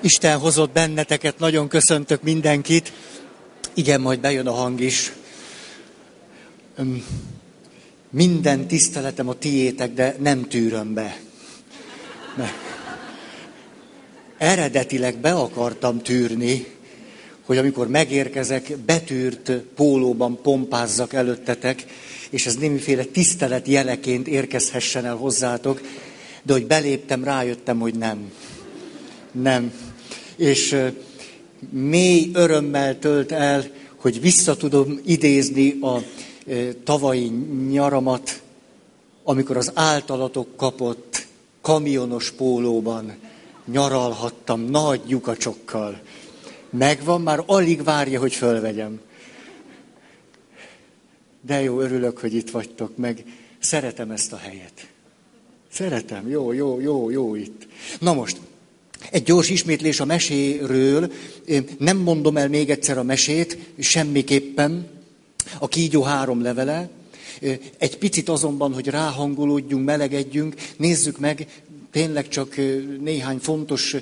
Isten hozott benneteket, nagyon köszöntök mindenkit. Igen, majd bejön a hang is. Minden tiszteletem a tiétek, de nem tűröm be. Mert eredetileg be akartam tűrni, hogy amikor megérkezek, betűrt pólóban pompázzak előttetek, és ez némiféle tisztelet jeleként érkezhessen el hozzátok, de hogy beléptem, rájöttem, hogy nem. Nem. És mély örömmel tölt el, hogy vissza tudom idézni a tavalyi nyaramat, amikor az általatok kapott kamionos pólóban nyaralhattam nagy lyukacsokkal. Megvan, már alig várja, hogy fölvegyem. De jó, örülök, hogy itt vagytok, meg szeretem ezt a helyet. Szeretem, jó, jó, jó, jó itt. Na most, egy gyors ismétlés a meséről. Nem mondom el még egyszer a mesét, semmiképpen. A kígyó három levele. Egy picit azonban, hogy ráhangolódjunk, melegedjünk, nézzük meg, tényleg csak néhány fontos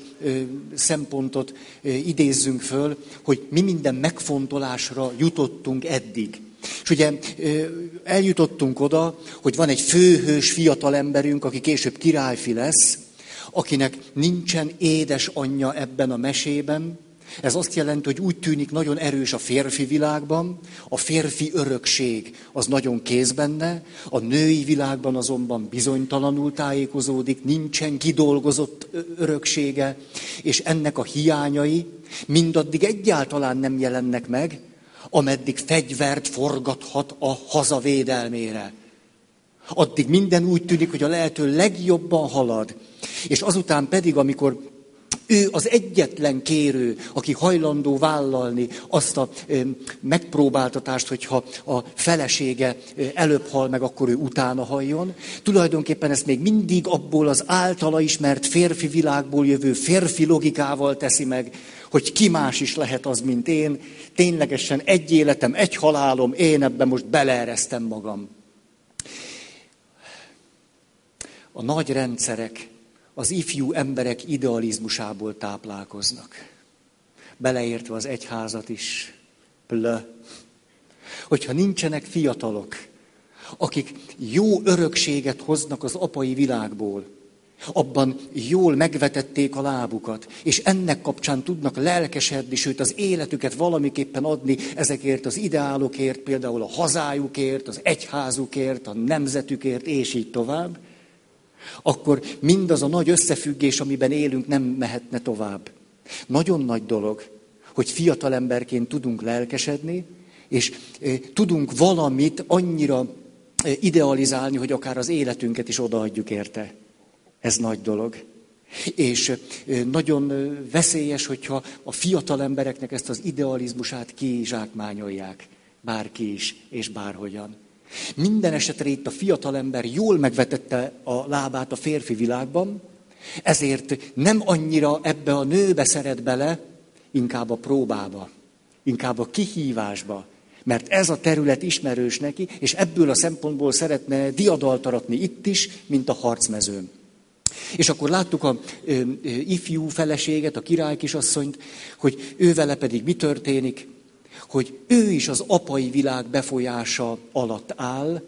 szempontot idézzünk föl, hogy mi minden megfontolásra jutottunk eddig. És ugye eljutottunk oda, hogy van egy főhős fiatal emberünk, aki később királyfi lesz, akinek nincsen édes anyja ebben a mesében. Ez azt jelenti, hogy úgy tűnik nagyon erős a férfi világban, a férfi örökség az nagyon kész benne, a női világban azonban bizonytalanul tájékozódik, nincsen kidolgozott öröksége, és ennek a hiányai mindaddig egyáltalán nem jelennek meg, ameddig fegyvert forgathat a hazavédelmére. Addig minden úgy tűnik, hogy a lehető legjobban halad. És azután pedig, amikor ő az egyetlen kérő, aki hajlandó vállalni azt a megpróbáltatást, hogyha a felesége előbb hal meg, akkor ő utána halljon. Tulajdonképpen ezt még mindig abból az általa ismert férfi világból jövő férfi logikával teszi meg, hogy ki más is lehet az, mint én. Ténylegesen egy életem, egy halálom, én ebben most beleeresztem magam. A nagy rendszerek az ifjú emberek idealizmusából táplálkoznak. Beleértve az egyházat is. Plö. Hogyha nincsenek fiatalok, akik jó örökséget hoznak az apai világból, abban jól megvetették a lábukat, és ennek kapcsán tudnak lelkesedni, sőt az életüket valamiképpen adni ezekért az ideálokért, például a hazájukért, az egyházukért, a nemzetükért, és így tovább, akkor mindaz a nagy összefüggés, amiben élünk, nem mehetne tovább. Nagyon nagy dolog, hogy fiatalemberként tudunk lelkesedni, és tudunk valamit annyira idealizálni, hogy akár az életünket is odaadjuk érte. Ez nagy dolog. És nagyon veszélyes, hogyha a fiatal embereknek ezt az idealizmusát kizsákmányolják. Bárki is, és bárhogyan. Minden esetre itt a fiatalember jól megvetette a lábát a férfi világban, ezért nem annyira ebbe a nőbe szeret bele, inkább a próbába, inkább a kihívásba, mert ez a terület ismerős neki, és ebből a szempontból szeretne diadaltaratni itt is, mint a harcmezőn. És akkor láttuk a ö, ö, ifjú feleséget, a király kisasszonyt, hogy ő vele pedig mi történik, hogy ő is az apai világ befolyása alatt áll,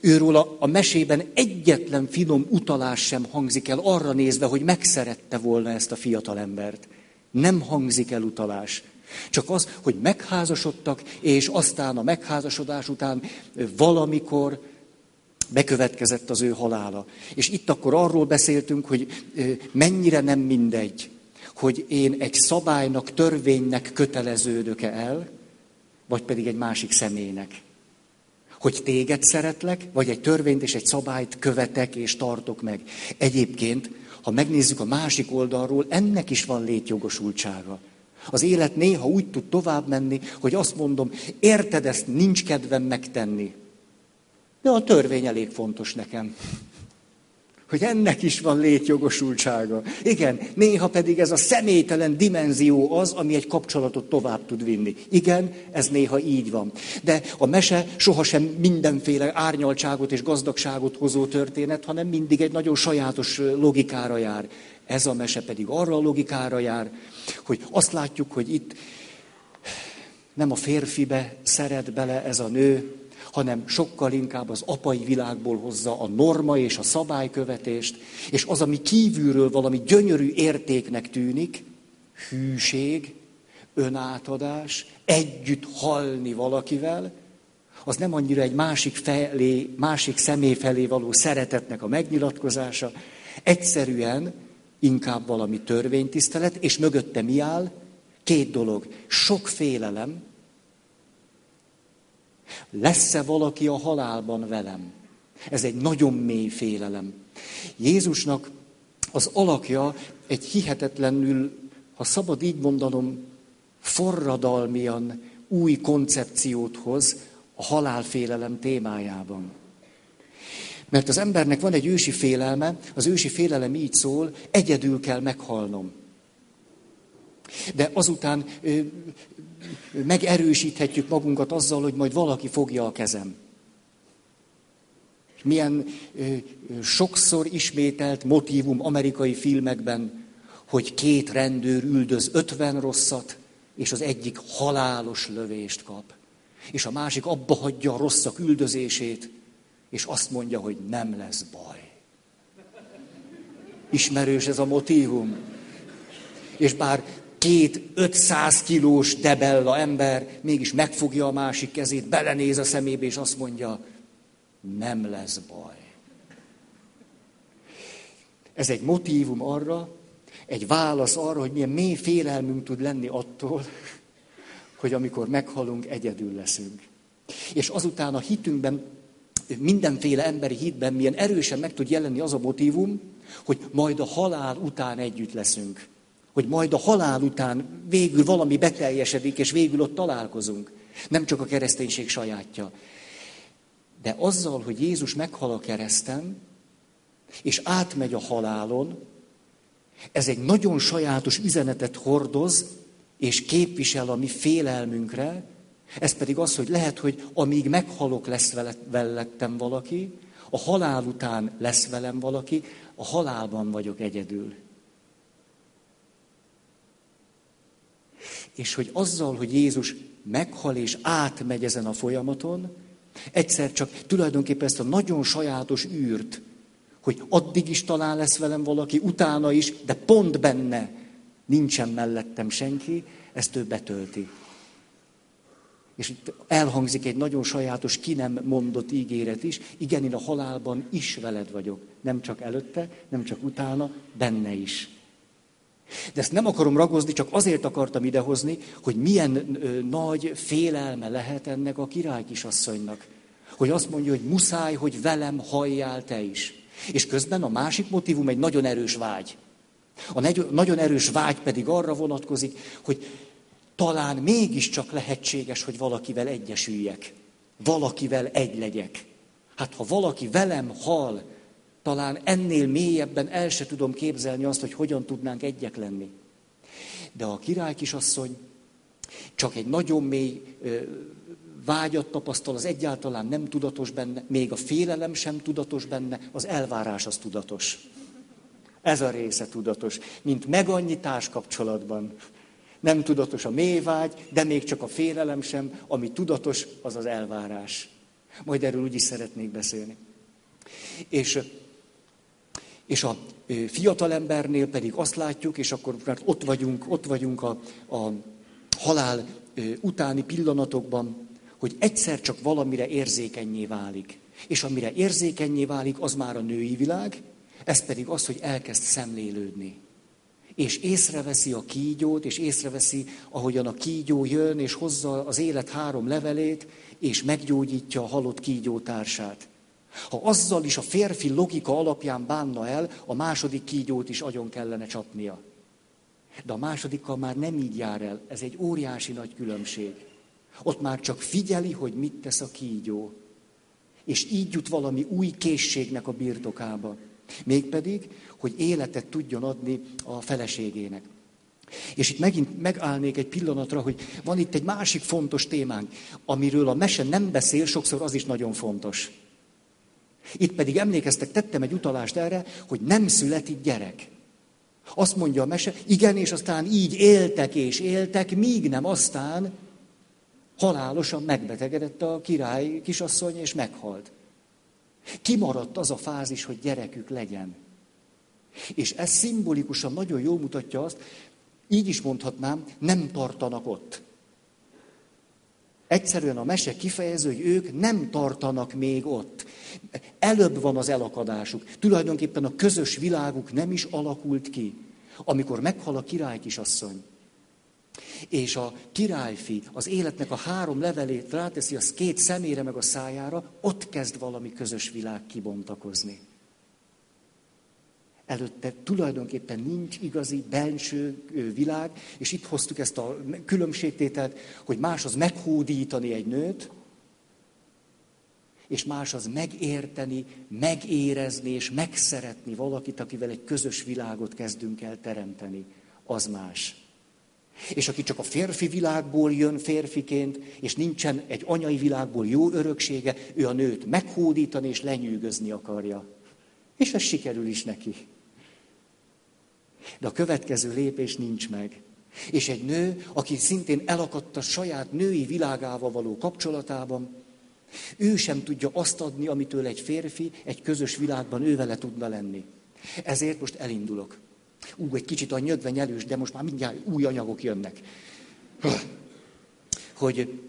őről a, a mesében egyetlen finom utalás sem hangzik el arra nézve, hogy megszerette volna ezt a fiatalembert. Nem hangzik el utalás. Csak az, hogy megházasodtak, és aztán a megházasodás után valamikor bekövetkezett az ő halála. És itt akkor arról beszéltünk, hogy mennyire nem mindegy, hogy én egy szabálynak, törvénynek köteleződök-e el, vagy pedig egy másik személynek. Hogy téged szeretlek, vagy egy törvényt és egy szabályt követek és tartok meg. Egyébként, ha megnézzük a másik oldalról, ennek is van létjogosultsága. Az élet néha úgy tud tovább menni, hogy azt mondom, érted ezt, nincs kedvem megtenni. De a törvény elég fontos nekem hogy ennek is van létjogosultsága. Igen, néha pedig ez a személytelen dimenzió az, ami egy kapcsolatot tovább tud vinni. Igen, ez néha így van. De a mese sohasem mindenféle árnyaltságot és gazdagságot hozó történet, hanem mindig egy nagyon sajátos logikára jár. Ez a mese pedig arra a logikára jár, hogy azt látjuk, hogy itt nem a férfibe szeret bele ez a nő, hanem sokkal inkább az apai világból hozza a norma és a szabálykövetést, és az, ami kívülről valami gyönyörű értéknek tűnik, hűség, önátadás, együtt halni valakivel, az nem annyira egy másik, felé, másik személy felé való szeretetnek a megnyilatkozása, egyszerűen inkább valami törvénytisztelet, és mögötte mi áll? Két dolog. Sok félelem. Lesz-e valaki a halálban velem? Ez egy nagyon mély félelem. Jézusnak az alakja egy hihetetlenül, ha szabad így mondanom, forradalmian új koncepciót hoz a halálfélelem témájában. Mert az embernek van egy ősi félelme, az ősi félelem így szól, egyedül kell meghalnom. De azután megerősíthetjük magunkat azzal, hogy majd valaki fogja a kezem. Milyen ö, sokszor ismételt motívum amerikai filmekben, hogy két rendőr üldöz ötven rosszat, és az egyik halálos lövést kap. És a másik abba hagyja a rosszak üldözését, és azt mondja, hogy nem lesz baj. Ismerős ez a motívum. És bár két 500 kilós debella ember mégis megfogja a másik kezét, belenéz a szemébe, és azt mondja, nem lesz baj. Ez egy motívum arra, egy válasz arra, hogy milyen mély félelmünk tud lenni attól, hogy amikor meghalunk, egyedül leszünk. És azután a hitünkben, mindenféle emberi hitben milyen erősen meg tud jelenni az a motivum, hogy majd a halál után együtt leszünk. Hogy majd a halál után végül valami beteljesedik, és végül ott találkozunk. Nem csak a kereszténység sajátja. De azzal, hogy Jézus meghal a kereszten, és átmegy a halálon, ez egy nagyon sajátos üzenetet hordoz, és képvisel a mi félelmünkre, ez pedig az, hogy lehet, hogy amíg meghalok, lesz velettem valaki, a halál után lesz velem valaki, a halálban vagyok egyedül. És hogy azzal, hogy Jézus meghal és átmegy ezen a folyamaton, egyszer csak tulajdonképpen ezt a nagyon sajátos űrt, hogy addig is talán lesz velem valaki, utána is, de pont benne nincsen mellettem senki, ezt ő betölti. És itt elhangzik egy nagyon sajátos, ki nem mondott ígéret is. Igen, én a halálban is veled vagyok. Nem csak előtte, nem csak utána, benne is. De ezt nem akarom ragozni, csak azért akartam idehozni, hogy milyen ö, nagy félelme lehet ennek a király kisasszonynak. Hogy azt mondja, hogy muszáj, hogy velem halljál te is. És közben a másik motivum egy nagyon erős vágy. A nagyon erős vágy pedig arra vonatkozik, hogy talán mégiscsak lehetséges, hogy valakivel egyesüljek. Valakivel egy legyek. Hát ha valaki velem hal, talán ennél mélyebben el se tudom képzelni azt, hogy hogyan tudnánk egyek lenni. De a király kisasszony csak egy nagyon mély vágyat tapasztal, az egyáltalán nem tudatos benne, még a félelem sem tudatos benne, az elvárás az tudatos. Ez a része tudatos, mint meg annyi társkapcsolatban. Nem tudatos a mélyvágy, de még csak a félelem sem, ami tudatos, az az elvárás. Majd erről úgy is szeretnék beszélni. És, és a fiatalembernél pedig azt látjuk, és akkor mert ott vagyunk, ott vagyunk a, a halál utáni pillanatokban, hogy egyszer csak valamire érzékenyé válik. És amire érzékenyé válik, az már a női világ, ez pedig az, hogy elkezd szemlélődni. És észreveszi a kígyót, és észreveszi, ahogyan a kígyó jön, és hozza az élet három levelét, és meggyógyítja a halott kígyó társát. Ha azzal is a férfi logika alapján bánna el, a második kígyót is agyon kellene csapnia. De a másodikkal már nem így jár el. Ez egy óriási nagy különbség. Ott már csak figyeli, hogy mit tesz a kígyó. És így jut valami új készségnek a birtokába. Mégpedig, hogy életet tudjon adni a feleségének. És itt megint megállnék egy pillanatra, hogy van itt egy másik fontos témánk, amiről a mese nem beszél, sokszor az is nagyon fontos. Itt pedig emlékeztek, tettem egy utalást erre, hogy nem születik gyerek. Azt mondja a mese, igen, és aztán így éltek és éltek, míg nem aztán halálosan megbetegedett a király kisasszony, és meghalt. Kimaradt az a fázis, hogy gyerekük legyen. És ez szimbolikusan nagyon jól mutatja azt, így is mondhatnám, nem tartanak ott. Egyszerűen a mese kifejező, hogy ők nem tartanak még ott. Előbb van az elakadásuk. Tulajdonképpen a közös világuk nem is alakult ki. Amikor meghal a király kisasszony, és a királyfi az életnek a három levelét ráteszi az két szemére meg a szájára, ott kezd valami közös világ kibontakozni. Előtte tulajdonképpen nincs igazi belső világ, és itt hoztuk ezt a különbségtételt, hogy más az meghódítani egy nőt, és más az megérteni, megérezni és megszeretni valakit, akivel egy közös világot kezdünk el teremteni. Az más. És aki csak a férfi világból jön férfiként, és nincsen egy anyai világból jó öröksége, ő a nőt meghódítani és lenyűgözni akarja. És ez sikerül is neki. De a következő lépés nincs meg. És egy nő, aki szintén elakadt a saját női világával való kapcsolatában, ő sem tudja azt adni, amitől egy férfi egy közös világban ő tudna lenni. Ezért most elindulok. Ú, egy kicsit a nyögve nyelős, de most már mindjárt új anyagok jönnek. Hogy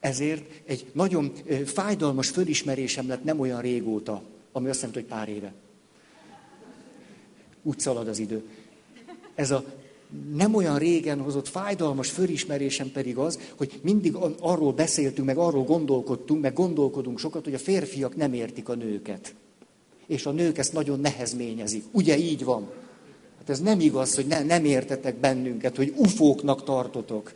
ezért egy nagyon fájdalmas fölismerésem lett nem olyan régóta, ami azt jelenti, hogy pár éve. Úgy szalad az idő. Ez a nem olyan régen hozott fájdalmas fölismerésem pedig az, hogy mindig arról beszéltünk, meg arról gondolkodtunk, meg gondolkodunk sokat, hogy a férfiak nem értik a nőket. És a nők ezt nagyon nehezményezik. Ugye így van? Hát ez nem igaz, hogy ne, nem értetek bennünket, hogy ufóknak tartotok.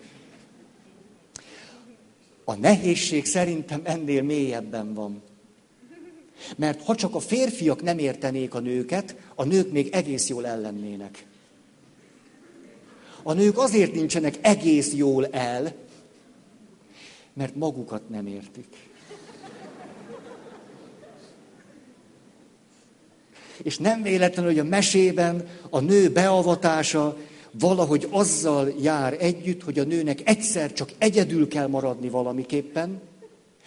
A nehézség szerintem ennél mélyebben van. Mert ha csak a férfiak nem értenék a nőket, a nők még egész jól ellennének. A nők azért nincsenek egész jól el, mert magukat nem értik. És nem véletlenül, hogy a mesében a nő beavatása valahogy azzal jár együtt, hogy a nőnek egyszer csak egyedül kell maradni valamiképpen,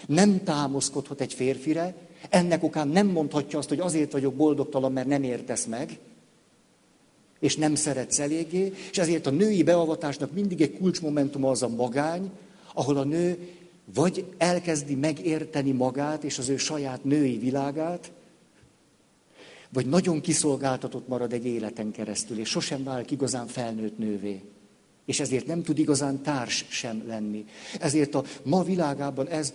nem támaszkodhat egy férfire, ennek okán nem mondhatja azt, hogy azért vagyok boldogtalan, mert nem értesz meg, és nem szeretsz eléggé, és ezért a női beavatásnak mindig egy kulcsmomentum az a magány, ahol a nő vagy elkezdi megérteni magát és az ő saját női világát, vagy nagyon kiszolgáltatott marad egy életen keresztül, és sosem válik igazán felnőtt nővé. És ezért nem tud igazán társ sem lenni. Ezért a ma világában ez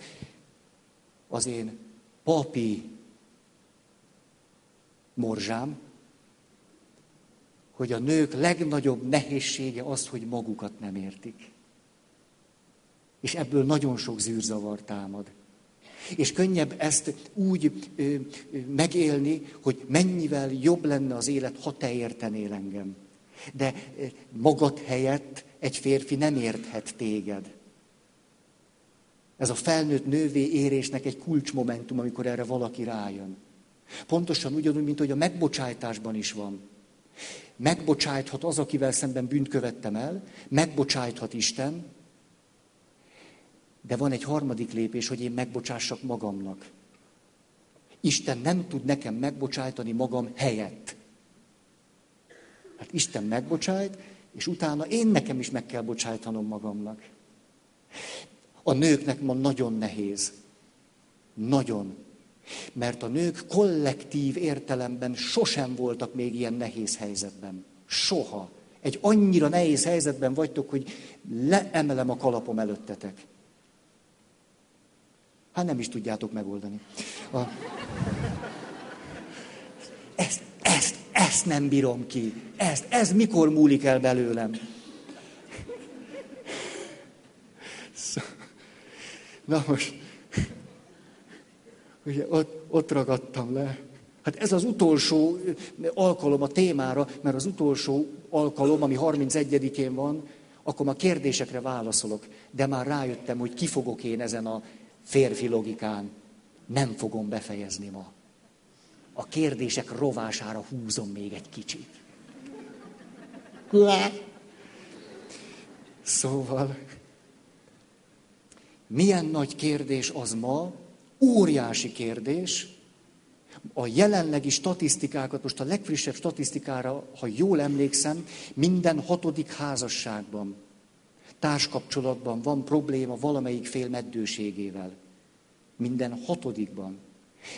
az én papi morzsám, hogy a nők legnagyobb nehézsége az, hogy magukat nem értik. És ebből nagyon sok zűrzavar támad. És könnyebb ezt úgy ö, ö, megélni, hogy mennyivel jobb lenne az élet, ha te értenél engem. De ö, magad helyett egy férfi nem érthet téged. Ez a felnőtt nővé érésnek egy kulcsmomentum, amikor erre valaki rájön. Pontosan ugyanúgy, mint hogy a megbocsájtásban is van. Megbocsájthat az, akivel szemben bűnt követtem el, megbocsájthat Isten, de van egy harmadik lépés, hogy én megbocsássak magamnak. Isten nem tud nekem megbocsájtani magam helyett. Hát Isten megbocsájt, és utána én nekem is meg kell bocsájtanom magamnak. A nőknek ma nagyon nehéz. Nagyon. Mert a nők kollektív értelemben sosem voltak még ilyen nehéz helyzetben. Soha. Egy annyira nehéz helyzetben vagytok, hogy leemelem a kalapom előttetek. Hát nem is tudjátok megoldani. A... Ezt, ezt, ezt nem bírom ki. Ezt, ez mikor múlik el belőlem? Na most, ugye ott, ott ragadtam le. Hát ez az utolsó alkalom a témára, mert az utolsó alkalom, ami 31-én van, akkor már kérdésekre válaszolok. De már rájöttem, hogy ki fogok én ezen a férfi logikán. Nem fogom befejezni ma. A kérdések rovására húzom még egy kicsit. Szóval, milyen nagy kérdés az ma, óriási kérdés, a jelenlegi statisztikákat, most a legfrissebb statisztikára, ha jól emlékszem, minden hatodik házasságban, társkapcsolatban van probléma valamelyik fél meddőségével. Minden hatodikban.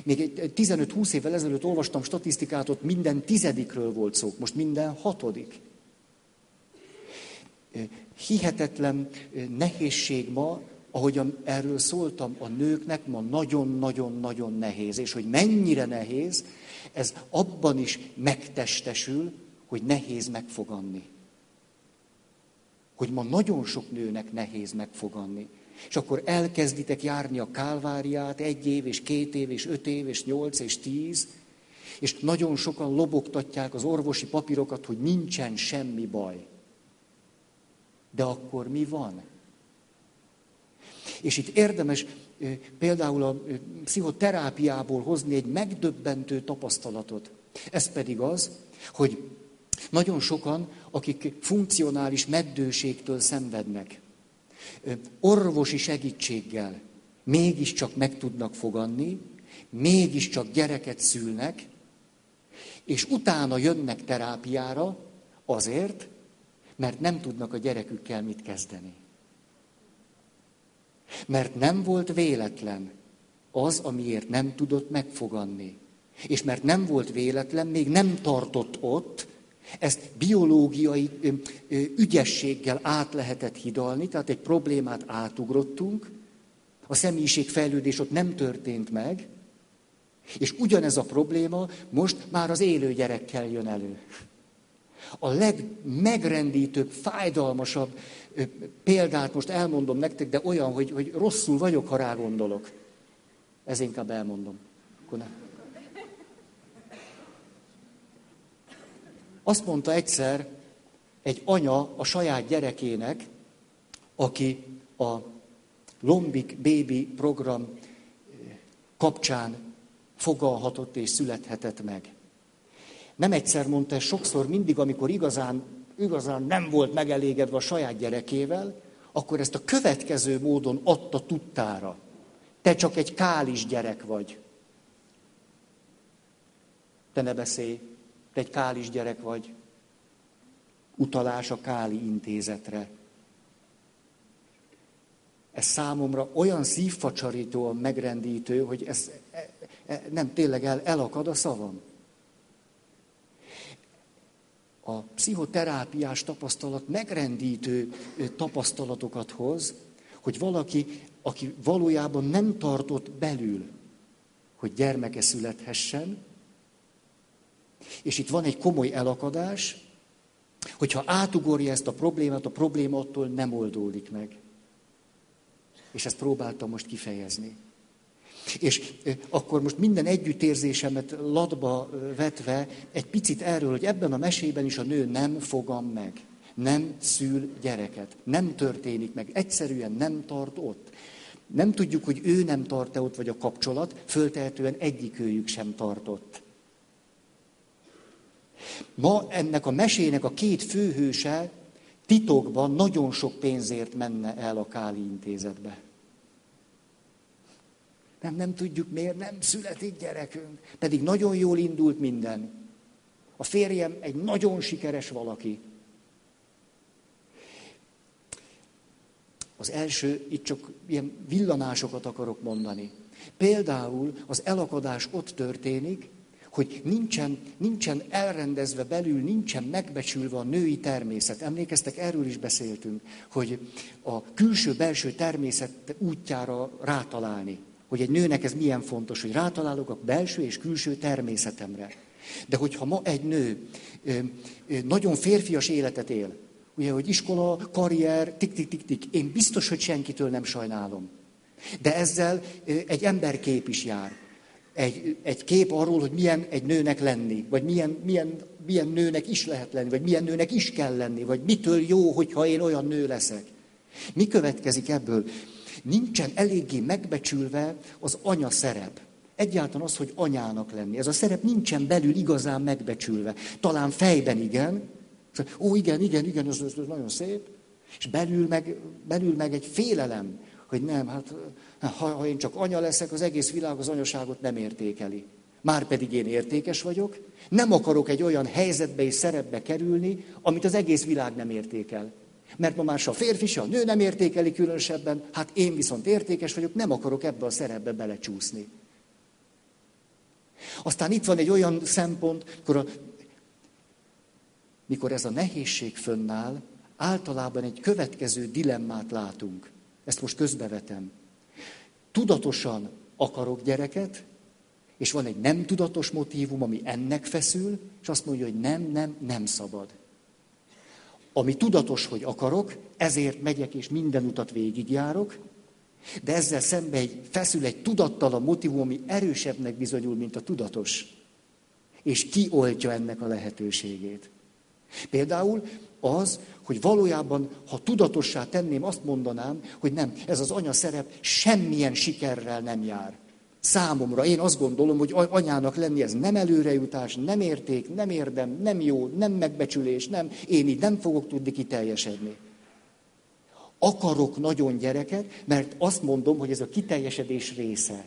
Még 15-20 évvel ezelőtt olvastam statisztikát, ott minden tizedikről volt szó, most minden hatodik. Hihetetlen nehézség ma, ahogy erről szóltam, a nőknek ma nagyon-nagyon-nagyon nehéz. És hogy mennyire nehéz, ez abban is megtestesül, hogy nehéz megfoganni. Hogy ma nagyon sok nőnek nehéz megfoganni. És akkor elkezditek járni a kálváriát egy év, és két év, és öt év, és nyolc, és tíz, és nagyon sokan lobogtatják az orvosi papírokat, hogy nincsen semmi baj. De akkor mi van? És itt érdemes például a pszichoterápiából hozni egy megdöbbentő tapasztalatot. Ez pedig az, hogy nagyon sokan, akik funkcionális meddőségtől szenvednek, orvosi segítséggel mégiscsak meg tudnak foganni, mégiscsak gyereket szülnek, és utána jönnek terápiára azért, mert nem tudnak a gyerekükkel mit kezdeni. Mert nem volt véletlen az, amiért nem tudott megfoganni. És mert nem volt véletlen, még nem tartott ott, ezt biológiai ügyességgel át lehetett hidalni, tehát egy problémát átugrottunk, a személyiségfejlődés ott nem történt meg, és ugyanez a probléma most már az élő gyerekkel jön elő. A legmegrendítőbb, fájdalmasabb példát most elmondom nektek, de olyan, hogy, hogy rosszul vagyok, ha rá gondolok. Ez inkább elmondom. Akkor nem. Azt mondta egyszer egy anya a saját gyerekének, aki a Lombik Baby program kapcsán fogalhatott és születhetett meg. Nem egyszer mondta, sokszor mindig, amikor igazán, igazán nem volt megelégedve a saját gyerekével, akkor ezt a következő módon adta tudtára. Te csak egy kális gyerek vagy. Te ne beszélj, te egy kális gyerek vagy. Utalás a káli intézetre. Ez számomra olyan szívfacsarítóan megrendítő, hogy ez e, e, nem tényleg el, elakad a szavam a pszichoterápiás tapasztalat megrendítő tapasztalatokat hoz, hogy valaki, aki valójában nem tartott belül, hogy gyermeke születhessen, és itt van egy komoly elakadás, hogyha átugorja ezt a problémát, a probléma attól nem oldódik meg. És ezt próbáltam most kifejezni. És akkor most minden együttérzésemet latba vetve egy picit erről, hogy ebben a mesében is a nő nem fogam meg, nem szül gyereket, nem történik meg, egyszerűen nem tart ott. Nem tudjuk, hogy ő nem tart-e ott, vagy a kapcsolat, föltehetően egyikőjük sem tartott. Ma ennek a mesének a két főhőse titokban nagyon sok pénzért menne el a Káli intézetbe. Nem, nem tudjuk miért, nem születik gyerekünk. Pedig nagyon jól indult minden. A férjem egy nagyon sikeres valaki. Az első, itt csak ilyen villanásokat akarok mondani. Például az elakadás ott történik, hogy nincsen, nincsen elrendezve belül, nincsen megbecsülve a női természet. Emlékeztek, erről is beszéltünk, hogy a külső-belső természet útjára rátalálni hogy egy nőnek ez milyen fontos, hogy rátalálok a belső és külső természetemre. De hogyha ma egy nő nagyon férfias életet él, ugye, hogy iskola, karrier, tik-tik-tik-tik, én biztos, hogy senkitől nem sajnálom. De ezzel egy emberkép is jár. Egy, egy kép arról, hogy milyen egy nőnek lenni, vagy milyen, milyen, milyen nőnek is lehet lenni, vagy milyen nőnek is kell lenni, vagy mitől jó, hogyha én olyan nő leszek. Mi következik ebből? Nincsen eléggé megbecsülve az anya szerep. Egyáltalán az, hogy anyának lenni. Ez a szerep nincsen belül igazán megbecsülve. Talán fejben igen. Ó, igen, igen, igen, ez, ez, ez nagyon szép. És belül meg, belül meg egy félelem, hogy nem, hát ha, ha én csak anya leszek, az egész világ az anyaságot nem értékeli. Márpedig én értékes vagyok, nem akarok egy olyan helyzetbe és szerepbe kerülni, amit az egész világ nem értékel. Mert ma már se a férfi, se a nő nem értékeli különösebben, hát én viszont értékes vagyok, nem akarok ebbe a szerepbe belecsúszni. Aztán itt van egy olyan szempont, mikor, a, mikor ez a nehézség fönnáll, általában egy következő dilemmát látunk. Ezt most közbevetem. Tudatosan akarok gyereket, és van egy nem tudatos motívum, ami ennek feszül, és azt mondja, hogy nem, nem, nem szabad. Ami tudatos, hogy akarok, ezért megyek és minden utat végigjárok, de ezzel szembe egy, feszül egy tudattalan motivum, ami erősebbnek bizonyul, mint a tudatos. És kioltja ennek a lehetőségét. Például az, hogy valójában, ha tudatossá tenném, azt mondanám, hogy nem, ez az anya szerep semmilyen sikerrel nem jár. Számomra én azt gondolom, hogy anyának lenni ez nem előrejutás, nem érték, nem érdem, nem jó, nem megbecsülés, nem, én így nem fogok tudni kiteljesedni. Akarok nagyon gyereket, mert azt mondom, hogy ez a kiteljesedés része.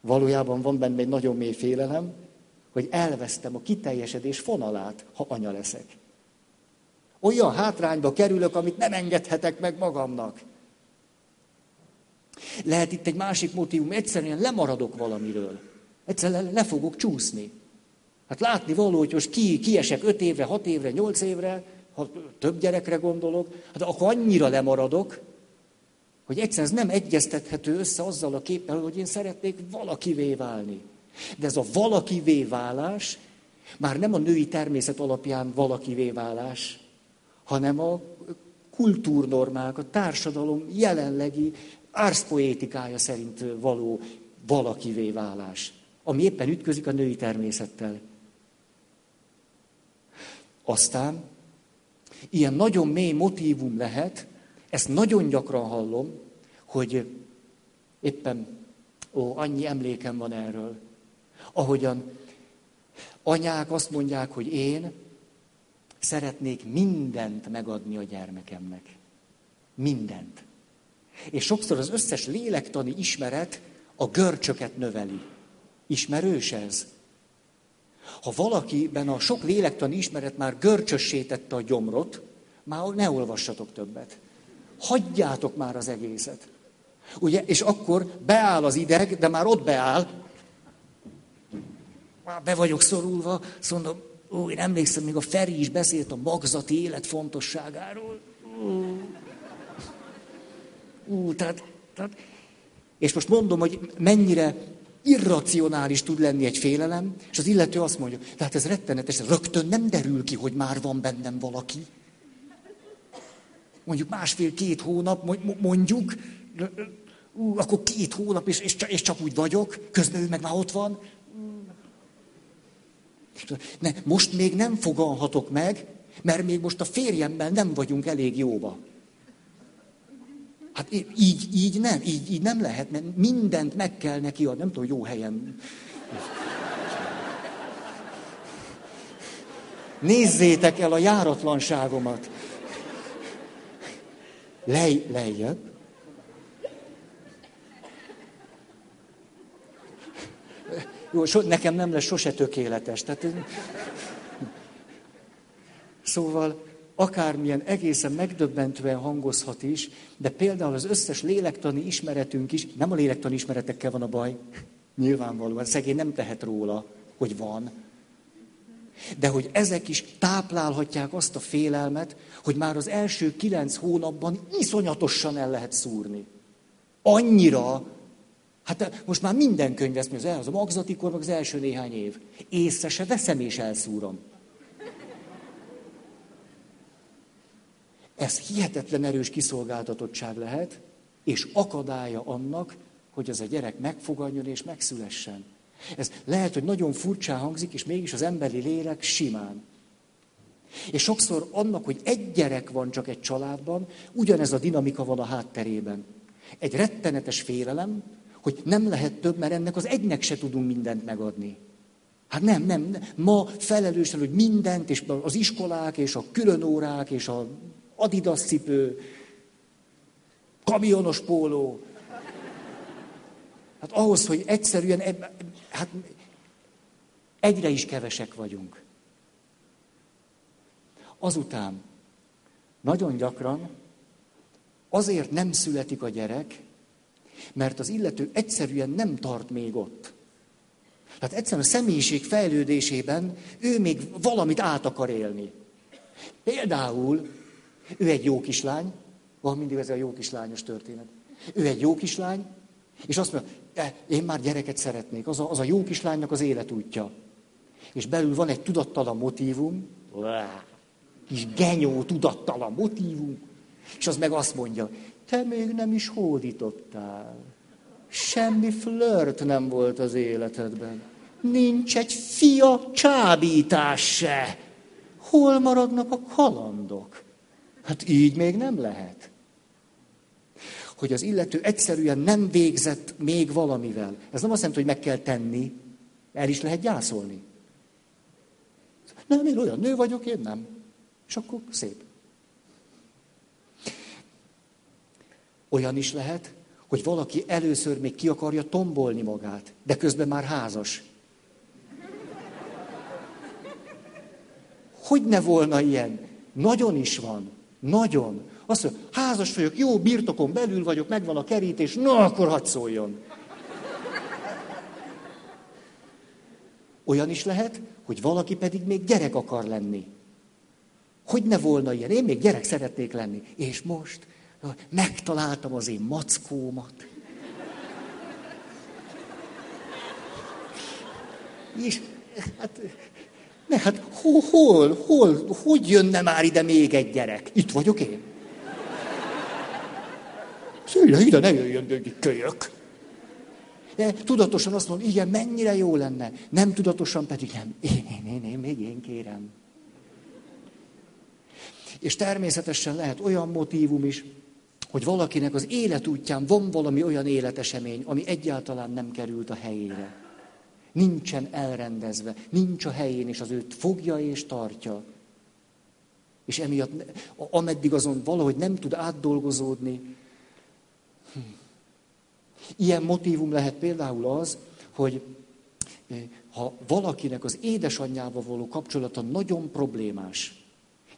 Valójában van benne egy nagyon mély félelem, hogy elvesztem a kiteljesedés fonalát, ha anya leszek. Olyan hátrányba kerülök, amit nem engedhetek meg magamnak. Lehet itt egy másik motivum, egyszerűen lemaradok valamiről. Egyszerűen le, fogok csúszni. Hát látni való, hogy most ki, kiesek öt évre, hat évre, nyolc évre, ha több gyerekre gondolok, hát akkor annyira lemaradok, hogy egyszerűen ez nem egyeztethető össze azzal a képpel, hogy én szeretnék valakivé válni. De ez a valakivé válás már nem a női természet alapján valakivé válás, hanem a kultúrnormák, a társadalom jelenlegi árszpoétikája szerint való valakivé válás, ami éppen ütközik a női természettel. Aztán ilyen nagyon mély motívum lehet, ezt nagyon gyakran hallom, hogy éppen, ó, annyi emlékem van erről, ahogyan anyák azt mondják, hogy én szeretnék mindent megadni a gyermekemnek. Mindent. És sokszor az összes lélektani ismeret a görcsöket növeli. Ismerős ez? Ha valakiben a sok lélektani ismeret már görcsössé tette a gyomrot, már ne olvassatok többet. Hagyjátok már az egészet. Ugye? És akkor beáll az ideg, de már ott beáll. Már be vagyok szorulva, szóval mondom, ó, én emlékszem, még a Feri is beszélt a magzati élet fontosságáról. Ó. Ú, tehát, tehát, és most mondom, hogy mennyire irracionális tud lenni egy félelem, és az illető azt mondja, tehát ez rettenetes, rögtön nem derül ki, hogy már van bennem valaki. Mondjuk másfél-két hónap, mondjuk, ú, akkor két hónap, és, és, és csak úgy vagyok, közben ő meg már ott van. Ne, most még nem fogalhatok meg, mert még most a férjemmel nem vagyunk elég jóba. Hát így, így nem, így, így nem lehet, mert mindent meg kell neki adni, nem tudom, jó helyen. Nézzétek el a járatlanságomat. Lej, lejjebb. Jó, so, nekem nem lesz sose tökéletes. Tehát, szóval, akármilyen egészen megdöbbentően hangozhat is, de például az összes lélektani ismeretünk is, nem a lélektani ismeretekkel van a baj, nyilvánvalóan, szegény nem tehet róla, hogy van, de hogy ezek is táplálhatják azt a félelmet, hogy már az első kilenc hónapban iszonyatosan el lehet szúrni. Annyira, hát most már minden könyv ezt mondja, az a magzatikor, meg az első néhány év. Észre se veszem és elszúrom. Ez hihetetlen erős kiszolgáltatottság lehet, és akadálya annak, hogy az a gyerek megfogadjon és megszülessen. Ez lehet, hogy nagyon furcsán hangzik, és mégis az emberi lélek simán. És sokszor annak, hogy egy gyerek van csak egy családban, ugyanez a dinamika van a hátterében. Egy rettenetes félelem, hogy nem lehet több, mert ennek az egynek se tudunk mindent megadni. Hát nem, nem, nem. Ma felelősen, hogy mindent, és az iskolák, és a különórák, és a adidas cipő, kamionos póló. Hát ahhoz, hogy egyszerűen, hát egyre is kevesek vagyunk. Azután nagyon gyakran azért nem születik a gyerek, mert az illető egyszerűen nem tart még ott. Tehát egyszerűen a személyiség fejlődésében ő még valamit át akar élni. Például ő egy jó kislány, van mindig ez a jó kislányos történet. Ő egy jó kislány, és azt mondja, e, én már gyereket szeretnék, az a, az a jó kislánynak az életútja. És belül van egy tudattalan motívum, kis genyó tudattalan motívum, és az meg azt mondja, te még nem is hódítottál. Semmi flört nem volt az életedben. Nincs egy fia csábítás se. Hol maradnak a kalandok? Hát így még nem lehet. Hogy az illető egyszerűen nem végzett még valamivel. Ez nem azt jelenti, hogy meg kell tenni, el is lehet gyászolni. Nem, én olyan nő vagyok, én nem. És akkor szép. Olyan is lehet, hogy valaki először még ki akarja tombolni magát, de közben már házas. Hogy ne volna ilyen? Nagyon is van. Nagyon. Azt mondja, házas vagyok, jó, birtokon belül vagyok, megvan a kerítés, na akkor hadd szóljon. Olyan is lehet, hogy valaki pedig még gyerek akar lenni. Hogy ne volna ilyen? Én még gyerek szeretnék lenni. És most megtaláltam az én mackómat. És hát, ne, hát hol, hol, hol, hogy jönne már ide még egy gyerek? Itt vagyok én. Ide, ide ne jöjjön egy kölyök. De tudatosan azt mondom, igen, mennyire jó lenne. Nem tudatosan pedig nem. Én, én, én, én, még én kérem. És természetesen lehet olyan motívum is, hogy valakinek az életútján van valami olyan életesemény, ami egyáltalán nem került a helyére. Nincsen elrendezve, nincs a helyén, és az őt fogja és tartja. És emiatt, ameddig azon valahogy nem tud átdolgozódni. Hm. Ilyen motívum lehet például az, hogy eh, ha valakinek az édesanyjával való kapcsolata nagyon problémás,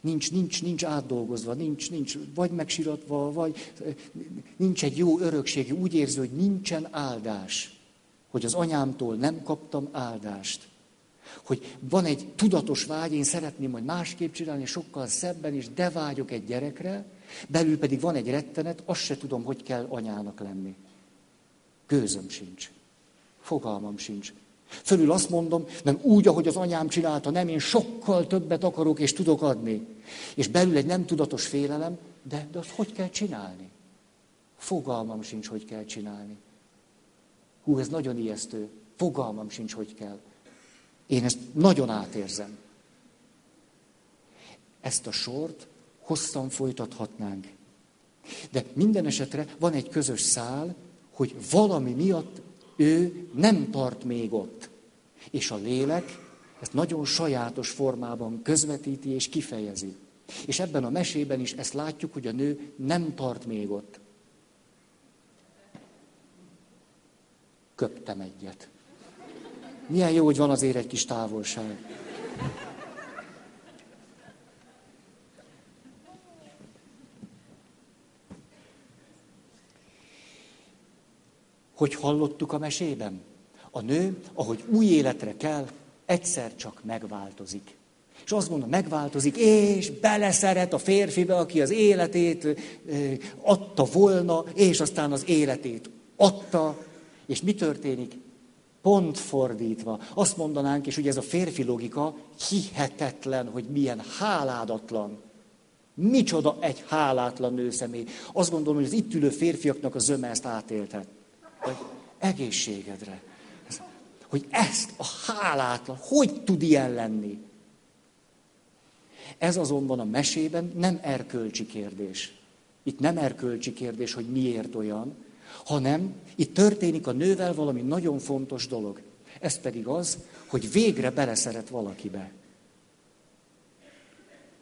nincs, nincs, nincs átdolgozva, nincs, nincs vagy megsiratva, vagy nincs egy jó örökség, úgy érzi, hogy nincsen áldás, hogy az anyámtól nem kaptam áldást. Hogy van egy tudatos vágy, én szeretném majd másképp csinálni, sokkal szebben, és de vágyok egy gyerekre, belül pedig van egy rettenet, azt se tudom, hogy kell anyának lenni. Gőzöm sincs. Fogalmam sincs. Fölül azt mondom, nem úgy, ahogy az anyám csinálta, nem, én sokkal többet akarok és tudok adni. És belül egy nem tudatos félelem, de, de azt hogy kell csinálni? Fogalmam sincs, hogy kell csinálni. Hú, ez nagyon ijesztő. Fogalmam sincs, hogy kell. Én ezt nagyon átérzem. Ezt a sort hosszan folytathatnánk. De minden esetre van egy közös szál, hogy valami miatt ő nem tart még ott. És a lélek ezt nagyon sajátos formában közvetíti és kifejezi. És ebben a mesében is ezt látjuk, hogy a nő nem tart még ott. Köptem egyet. Milyen jó, hogy van azért egy kis távolság. Hogy hallottuk a mesében? A nő, ahogy új életre kell, egyszer csak megváltozik. És azt mondom, megváltozik, és beleszeret a férfibe, aki az életét adta volna, és aztán az életét adta. És mi történik? Pont fordítva. Azt mondanánk, és ugye ez a férfi logika hihetetlen, hogy milyen háládatlan. Micsoda egy hálátlan nőszemély. Azt gondolom, hogy az itt ülő férfiaknak a zöme ezt átélte. Hogy egészségedre. Hogy ezt a hálátlan, hogy tud ilyen lenni? Ez azonban a mesében nem erkölcsi kérdés. Itt nem erkölcsi kérdés, hogy miért olyan, hanem itt történik a nővel valami nagyon fontos dolog. Ez pedig az, hogy végre beleszeret valakibe.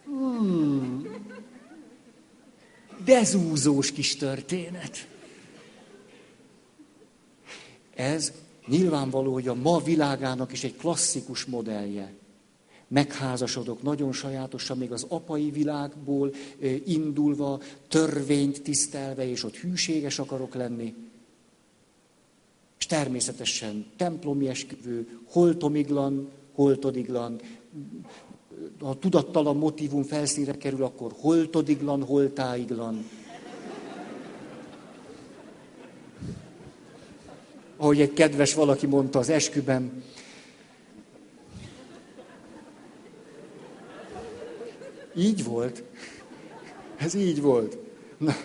Hmm. Dezúzós kis történet. Ez nyilvánvaló, hogy a ma világának is egy klasszikus modellje. Megházasodok nagyon sajátosan, még az apai világból indulva, törvényt tisztelve, és ott hűséges akarok lenni. És természetesen templomi esküvő, holtomiglan, holtodiglan, ha tudattalan motivum felszínre kerül, akkor holtodiglan, holtáiglan. Ahogy egy kedves valaki mondta az esküben, így volt. Ez így volt. Na.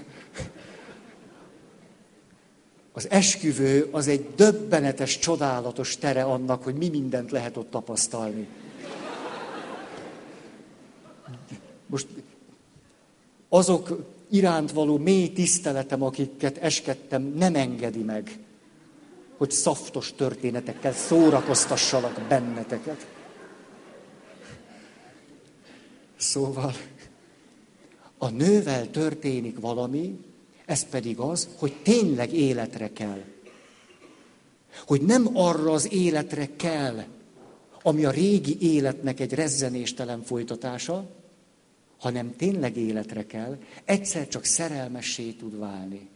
Az esküvő az egy döbbenetes, csodálatos tere annak, hogy mi mindent lehet ott tapasztalni. Most azok iránt való mély tiszteletem, akiket eskedtem, nem engedi meg, hogy szaftos történetekkel szórakoztassalak benneteket. Szóval a nővel történik valami, ez pedig az, hogy tényleg életre kell. Hogy nem arra az életre kell, ami a régi életnek egy rezzenéstelen folytatása, hanem tényleg életre kell, egyszer csak szerelmessé tud válni.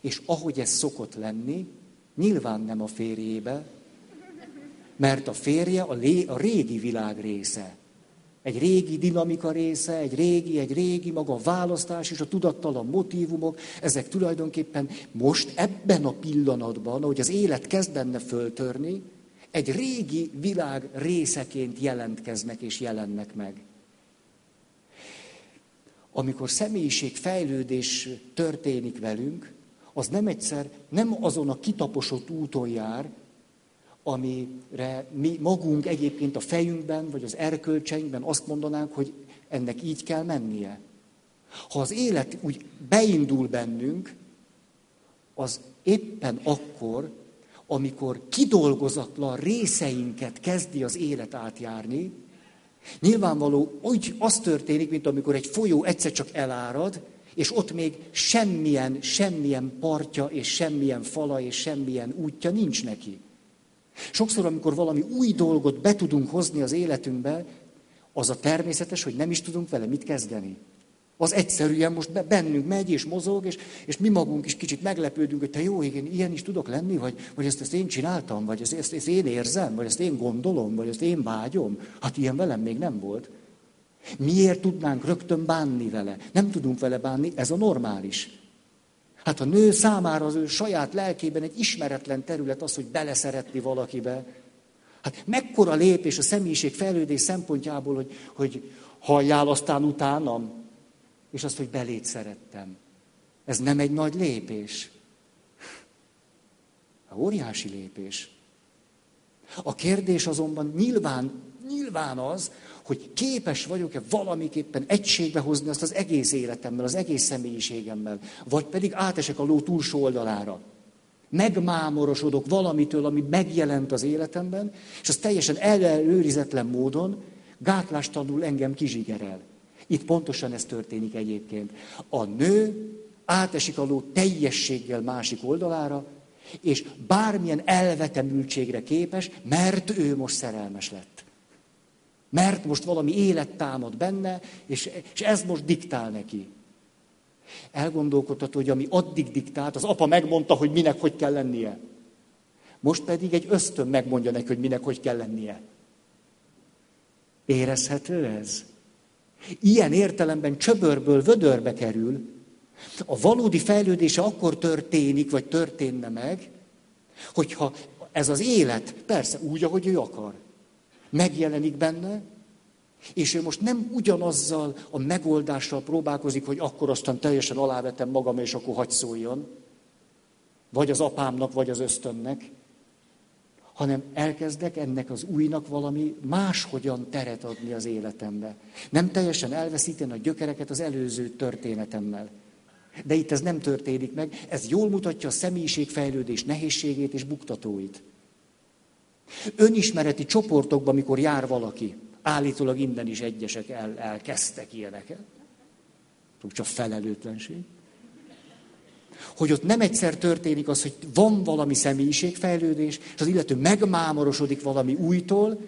És ahogy ez szokott lenni, nyilván nem a férjébe, mert a férje a, lé, a régi világ része. Egy régi dinamika része, egy régi, egy régi maga a választás és a tudattalan motivumok, ezek tulajdonképpen most ebben a pillanatban, ahogy az élet kezd benne föltörni, egy régi világ részeként jelentkeznek és jelennek meg. Amikor személyiségfejlődés történik velünk, az nem egyszer, nem azon a kitaposott úton jár, amire mi magunk egyébként a fejünkben, vagy az erkölcseinkben azt mondanánk, hogy ennek így kell mennie. Ha az élet úgy beindul bennünk, az éppen akkor, amikor kidolgozatlan részeinket kezdi az élet átjárni, Nyilvánvaló, úgy az történik, mint amikor egy folyó egyszer csak elárad, és ott még semmilyen, semmilyen partja, és semmilyen fala, és semmilyen útja nincs neki. Sokszor, amikor valami új dolgot be tudunk hozni az életünkbe, az a természetes, hogy nem is tudunk vele mit kezdeni. Az egyszerűen most bennünk megy és mozog, és, és mi magunk is kicsit meglepődünk, hogy te jó, igen, ilyen is tudok lenni, vagy, vagy ezt, ezt én csináltam, vagy ezt, ezt, ezt én érzem, vagy ezt én gondolom, vagy ezt én vágyom. Hát ilyen velem még nem volt. Miért tudnánk rögtön bánni vele? Nem tudunk vele bánni, ez a normális. Hát a nő számára az ő saját lelkében egy ismeretlen terület az, hogy beleszeretni valakibe. Hát mekkora lépés a személyiség fejlődés szempontjából, hogy, hogy halljál aztán utánam, és azt, hogy belét szerettem. Ez nem egy nagy lépés. A óriási lépés. A kérdés azonban nyilván, nyilván az, hogy képes vagyok-e valamiképpen egységbe hozni azt az egész életemmel, az egész személyiségemmel, vagy pedig átesek a ló túlsó oldalára. Megmámorosodok valamitől, ami megjelent az életemben, és az teljesen ellenőrizetlen módon gátlástalanul engem kizsigerel. Itt pontosan ez történik egyébként. A nő átesik a ló teljességgel másik oldalára, és bármilyen elvetemültségre képes, mert ő most szerelmes lett. Mert most valami élet támad benne, és, és ez most diktál neki. Elgondolkodható, hogy ami addig diktált, az apa megmondta, hogy minek hogy kell lennie. Most pedig egy ösztön megmondja neki, hogy minek hogy kell lennie. Érezhető ez? Ilyen értelemben csöbörből vödörbe kerül, a valódi fejlődése akkor történik, vagy történne meg, hogyha ez az élet, persze úgy, ahogy ő akar, megjelenik benne, és ő most nem ugyanazzal a megoldással próbálkozik, hogy akkor aztán teljesen alávetem magam, és akkor hagy szóljon, vagy az apámnak, vagy az ösztönnek, hanem elkezdek ennek az újnak valami máshogyan teret adni az életembe. Nem teljesen elveszíteni a gyökereket az előző történetemmel. De itt ez nem történik meg. Ez jól mutatja a személyiségfejlődés nehézségét és buktatóit. Önismereti csoportokban, mikor jár valaki, állítólag innen is egyesek el, elkezdtek ilyeneket. Csak felelőtlenség. Hogy ott nem egyszer történik az, hogy van valami személyiségfejlődés, és az illető megmámorosodik valami újtól,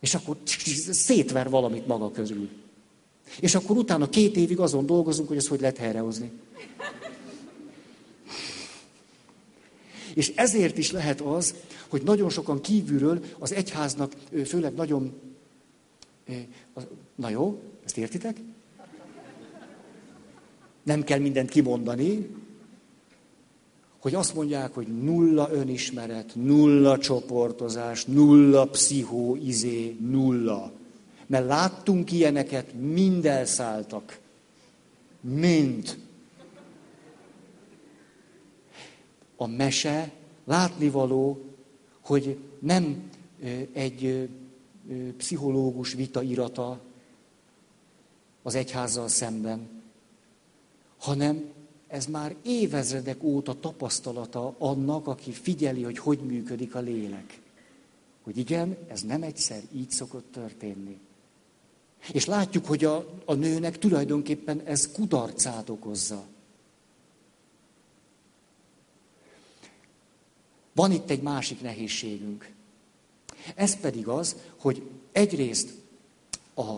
és akkor szétver valamit maga közül. És akkor utána két évig azon dolgozunk, hogy ezt hogy lehet helyrehozni. És ezért is lehet az, hogy nagyon sokan kívülről az egyháznak, főleg nagyon... Na jó, ezt értitek? Nem kell mindent kimondani, hogy azt mondják, hogy nulla önismeret, nulla csoportozás, nulla pszichóizé, nulla. Mert láttunk ilyeneket, mind elszálltak. Mind. A mese látnivaló, hogy nem egy pszichológus vita irata az egyházzal szemben, hanem ez már évezredek óta tapasztalata annak, aki figyeli, hogy hogy működik a lélek. Hogy igen, ez nem egyszer így szokott történni. És látjuk, hogy a, a nőnek tulajdonképpen ez kudarcát okozza. Van itt egy másik nehézségünk. Ez pedig az, hogy egyrészt a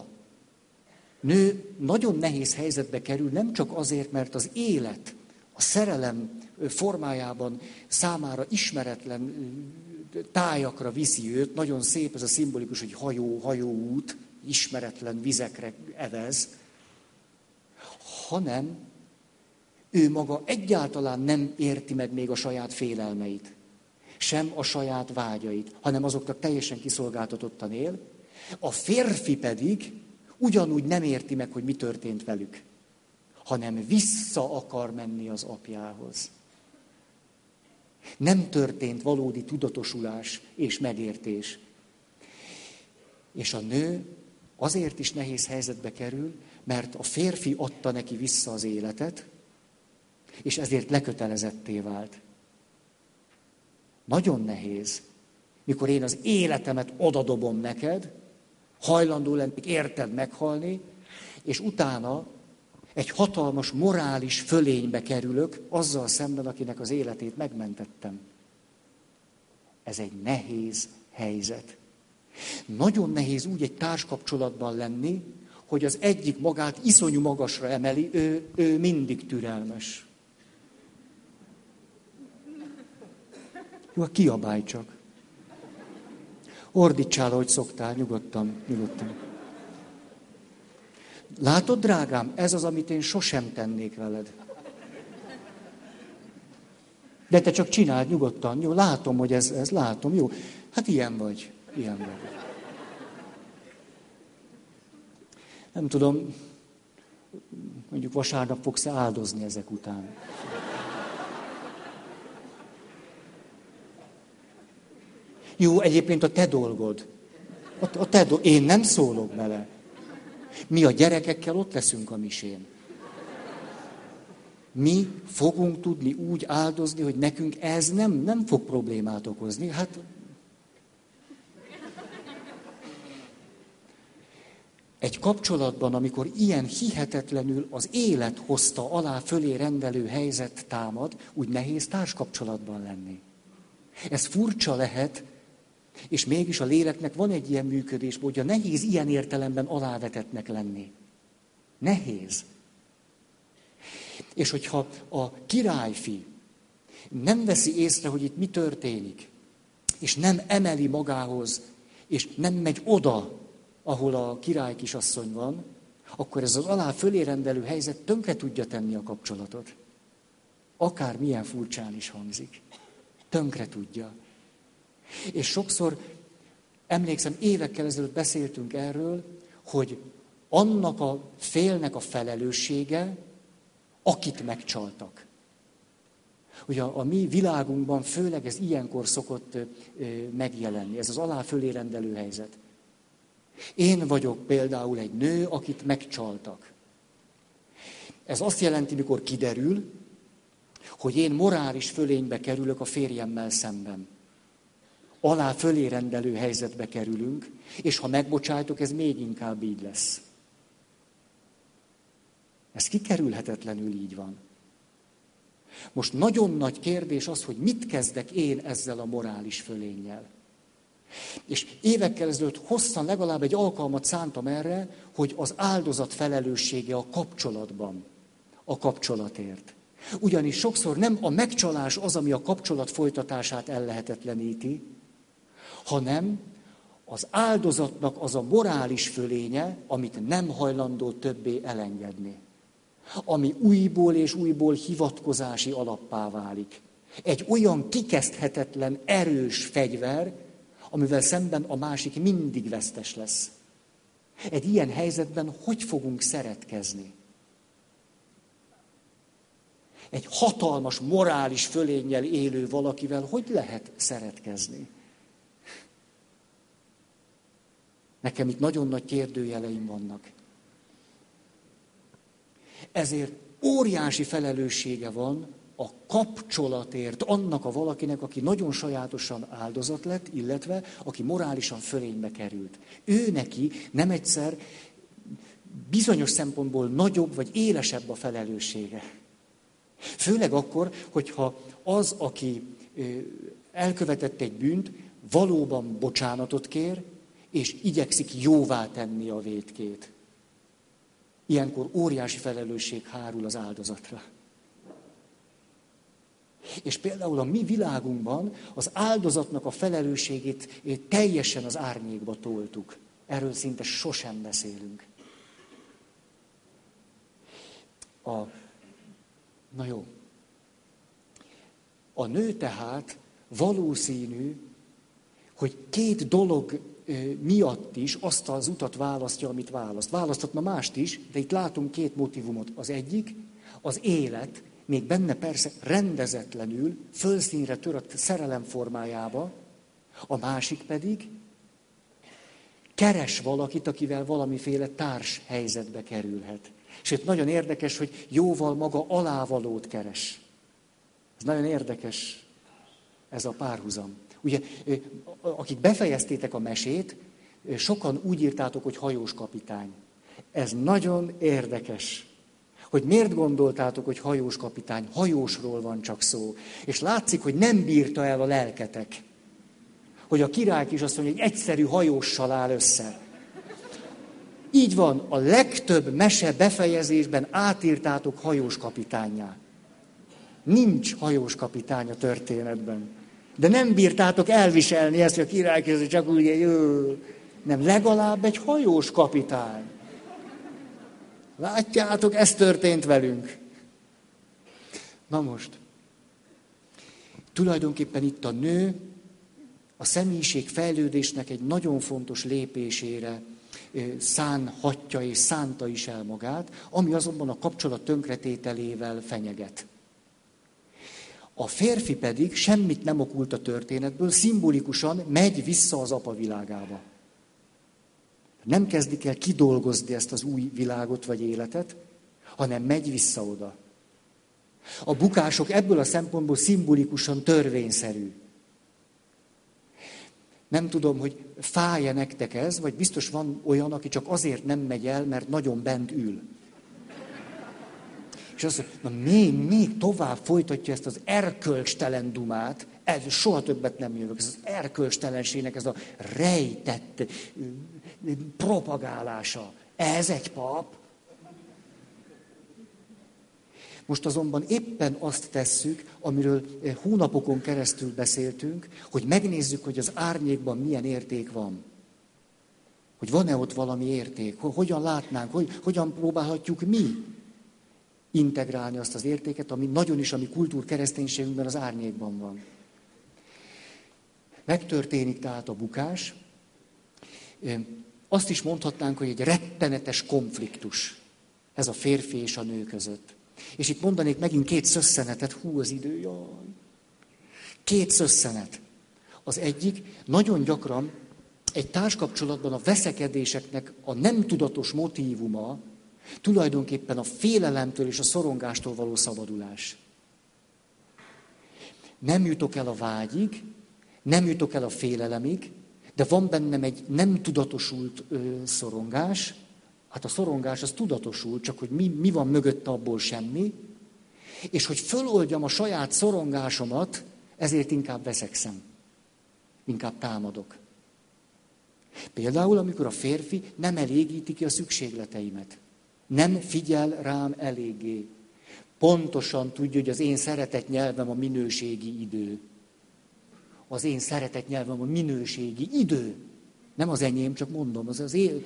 nő nagyon nehéz helyzetbe kerül, nem csak azért, mert az élet, a szerelem formájában számára ismeretlen tájakra viszi őt, nagyon szép ez a szimbolikus, hogy hajó, hajóút, ismeretlen vizekre evez, hanem ő maga egyáltalán nem érti meg még a saját félelmeit, sem a saját vágyait, hanem azoknak teljesen kiszolgáltatottan él. A férfi pedig ugyanúgy nem érti meg, hogy mi történt velük, hanem vissza akar menni az apjához. Nem történt valódi tudatosulás és megértés. És a nő azért is nehéz helyzetbe kerül, mert a férfi adta neki vissza az életet, és ezért lekötelezetté vált. Nagyon nehéz, mikor én az életemet odadobom neked, hajlandó lennék érted meghalni, és utána egy hatalmas morális fölénybe kerülök azzal szemben, akinek az életét megmentettem. Ez egy nehéz helyzet. Nagyon nehéz úgy egy társkapcsolatban lenni, hogy az egyik magát iszonyú magasra emeli, ő, ő mindig türelmes. Jó, kiabálj csak. Ordítsál, ahogy szoktál, nyugodtan, nyugodtan. Látod, drágám, ez az, amit én sosem tennék veled. De te csak csináld nyugodtan, jó? Látom, hogy ez, ez látom, jó? Hát ilyen vagy, ilyen vagy. Nem tudom, mondjuk vasárnap fogsz áldozni ezek után. Jó, egyébként a te dolgod. A, a te do- Én nem szólok bele. Mi a gyerekekkel ott leszünk a misén. Mi fogunk tudni úgy áldozni, hogy nekünk ez nem, nem fog problémát okozni. Hát egy kapcsolatban, amikor ilyen hihetetlenül az élet hozta alá fölé rendelő helyzet támad, úgy nehéz társkapcsolatban lenni. Ez furcsa lehet, és mégis a léleknek van egy ilyen működés, hogy a nehéz ilyen értelemben alávetetnek lenni. Nehéz. És hogyha a királyfi nem veszi észre, hogy itt mi történik, és nem emeli magához, és nem megy oda, ahol a király kisasszony van, akkor ez az alá fölé rendelő helyzet tönkre tudja tenni a kapcsolatot. Akár milyen furcsán is hangzik. Tönkre tudja. És sokszor, emlékszem, évekkel ezelőtt beszéltünk erről, hogy annak a félnek a felelőssége, akit megcsaltak. Ugye a, mi világunkban főleg ez ilyenkor szokott megjelenni, ez az alá fölé rendelő helyzet. Én vagyok például egy nő, akit megcsaltak. Ez azt jelenti, mikor kiderül, hogy én morális fölénybe kerülök a férjemmel szemben. Alá fölé rendelő helyzetbe kerülünk, és ha megbocsájtok, ez még inkább így lesz. Ez kikerülhetetlenül így van. Most nagyon nagy kérdés az, hogy mit kezdek én ezzel a morális fölénnyel. És évekkel ezelőtt hosszan legalább egy alkalmat szántam erre, hogy az áldozat felelőssége a kapcsolatban, a kapcsolatért. Ugyanis sokszor nem a megcsalás az, ami a kapcsolat folytatását ellehetetleníti, hanem az áldozatnak az a morális fölénye, amit nem hajlandó többé elengedni. Ami újból és újból hivatkozási alappá válik. Egy olyan kikezdhetetlen, erős fegyver, amivel szemben a másik mindig vesztes lesz. Egy ilyen helyzetben hogy fogunk szeretkezni? Egy hatalmas morális fölénnyel élő valakivel hogy lehet szeretkezni? Nekem itt nagyon nagy kérdőjeleim vannak. Ezért óriási felelőssége van a kapcsolatért annak a valakinek, aki nagyon sajátosan áldozat lett, illetve aki morálisan fölénybe került. Ő neki nem egyszer bizonyos szempontból nagyobb vagy élesebb a felelőssége. Főleg akkor, hogyha az, aki elkövetett egy bűnt, valóban bocsánatot kér, és igyekszik jóvá tenni a vétkét. Ilyenkor óriási felelősség hárul az áldozatra. És például a mi világunkban az áldozatnak a felelősségét teljesen az árnyékba toltuk. Erről szinte sosem beszélünk. A, na jó. A nő tehát valószínű, hogy két dolog miatt is azt az utat választja, amit választ. Választhatna mást is, de itt látunk két motivumot. Az egyik, az élet, még benne persze rendezetlenül, fölszínre törött szerelem formájába, a másik pedig keres valakit, akivel valamiféle társ helyzetbe kerülhet. Itt nagyon érdekes, hogy jóval maga alávalót keres. Ez nagyon érdekes, ez a párhuzam. Ugye, akik befejeztétek a mesét, sokan úgy írtátok, hogy hajós kapitány. Ez nagyon érdekes hogy miért gondoltátok, hogy hajós kapitány, hajósról van csak szó. És látszik, hogy nem bírta el a lelketek. Hogy a király is azt mondja, hogy egyszerű hajóssal áll össze. Így van, a legtöbb mese befejezésben átírtátok hajós kapitányá. Nincs hajós kapitány a történetben. De nem bírtátok elviselni ezt, hogy a király csak úgy, jó. nem, legalább egy hajós kapitány. Látjátok, ez történt velünk. Na most, tulajdonképpen itt a nő a személyiség fejlődésnek egy nagyon fontos lépésére szánhatja és szánta is el magát, ami azonban a kapcsolat tönkretételével fenyeget. A férfi pedig semmit nem okult a történetből, szimbolikusan megy vissza az apa világába. Nem kezdik el kidolgozni ezt az új világot vagy életet, hanem megy vissza oda. A bukások ebből a szempontból szimbolikusan törvényszerű. Nem tudom, hogy fáj-e nektek ez, vagy biztos van olyan, aki csak azért nem megy el, mert nagyon bent ül. És azt mondja, na még, még tovább folytatja ezt az erkölcstelen dumát, ez soha többet nem jövök. Ez az erkölcstelenségnek, ez a rejtett propagálása. Ez egy pap. Most azonban éppen azt tesszük, amiről hónapokon keresztül beszéltünk, hogy megnézzük, hogy az árnyékban milyen érték van. Hogy van-e ott valami érték, hogyan látnánk, hogy, hogyan próbálhatjuk mi integrálni azt az értéket, ami nagyon is a mi kultúr kereszténységünkben az árnyékban van. Megtörténik tehát a bukás. Azt is mondhatnánk, hogy egy rettenetes konfliktus ez a férfi és a nő között. És itt mondanék megint két szösszenetet, hú, az idő, jaj. Két szösszenet. Az egyik nagyon gyakran egy társkapcsolatban a veszekedéseknek a nem tudatos motívuma Tulajdonképpen a félelemtől és a szorongástól való szabadulás. Nem jutok el a vágyig, nem jutok el a félelemig, de van bennem egy nem tudatosult ö, szorongás, hát a szorongás az tudatosult, csak hogy mi, mi van mögötte abból semmi, és hogy föloldjam a saját szorongásomat, ezért inkább veszekszem, inkább támadok. Például, amikor a férfi nem elégíti ki a szükségleteimet, nem figyel rám eléggé, pontosan tudja, hogy az én szeretett nyelvem a minőségi idő az én szeretett nyelvem a minőségi idő. Nem az enyém, csak mondom, az az én.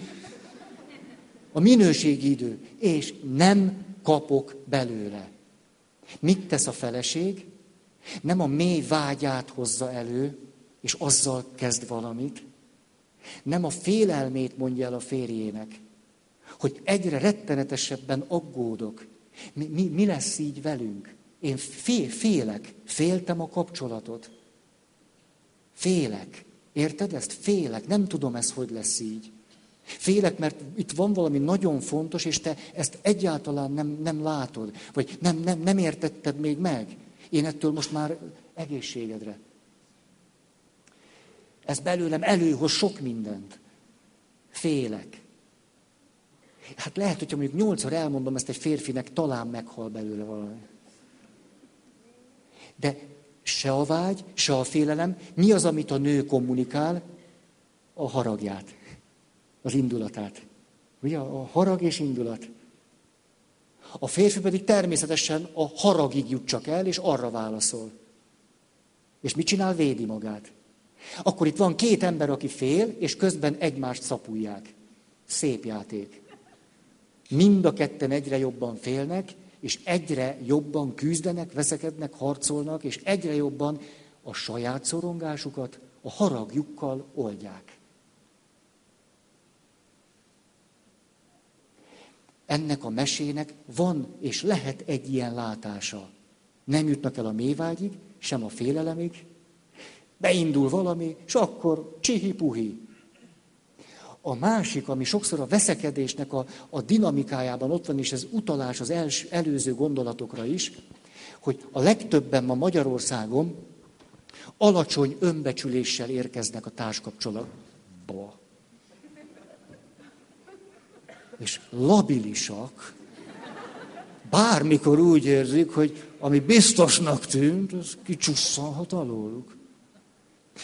A minőségi idő. És nem kapok belőle. Mit tesz a feleség? Nem a mély vágyát hozza elő, és azzal kezd valamit. Nem a félelmét mondja el a férjének, hogy egyre rettenetesebben aggódok. Mi, mi, mi lesz így velünk? Én fél, félek, féltem a kapcsolatot. Félek. Érted ezt? Félek. Nem tudom ez, hogy lesz így. Félek, mert itt van valami nagyon fontos, és te ezt egyáltalán nem, nem látod, vagy nem, nem, nem értetted még meg. Én ettől most már egészségedre. Ez belőlem előhoz sok mindent. Félek. Hát lehet, hogyha mondjuk nyolcszor elmondom ezt egy férfinek, talán meghal belőle valami. De Se a vágy, se a félelem. Mi az, amit a nő kommunikál? A haragját, az indulatát. Ugye a harag és indulat. A férfi pedig természetesen a haragig jut csak el, és arra válaszol. És mit csinál? Védi magát. Akkor itt van két ember, aki fél, és közben egymást szapulják. Szép játék. Mind a ketten egyre jobban félnek, és egyre jobban küzdenek, veszekednek, harcolnak, és egyre jobban a saját szorongásukat a haragjukkal oldják. Ennek a mesének van és lehet egy ilyen látása. Nem jutnak el a mévágyig, sem a félelemig, beindul valami, és akkor csihi-puhi, a másik, ami sokszor a veszekedésnek a, a dinamikájában ott van, és ez utalás az els, előző gondolatokra is, hogy a legtöbben ma Magyarországon alacsony önbecsüléssel érkeznek a társkapcsolatba. És labilisak, bármikor úgy érzik, hogy ami biztosnak tűnt, az kicsusszanhat alóluk.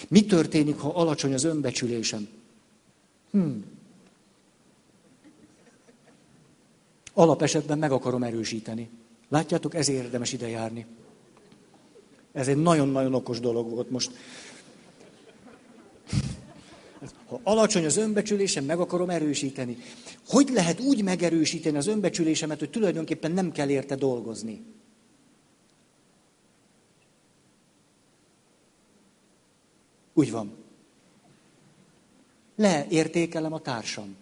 Mi történik, ha alacsony az önbecsülésem? Hmm. Alapesetben meg akarom erősíteni. Látjátok, ez érdemes ide járni. Ez egy nagyon-nagyon okos dolog volt most. Ha alacsony az önbecsülésem, meg akarom erősíteni. Hogy lehet úgy megerősíteni az önbecsülésemet, hogy tulajdonképpen nem kell érte dolgozni? Úgy van. Leértékelem a társam.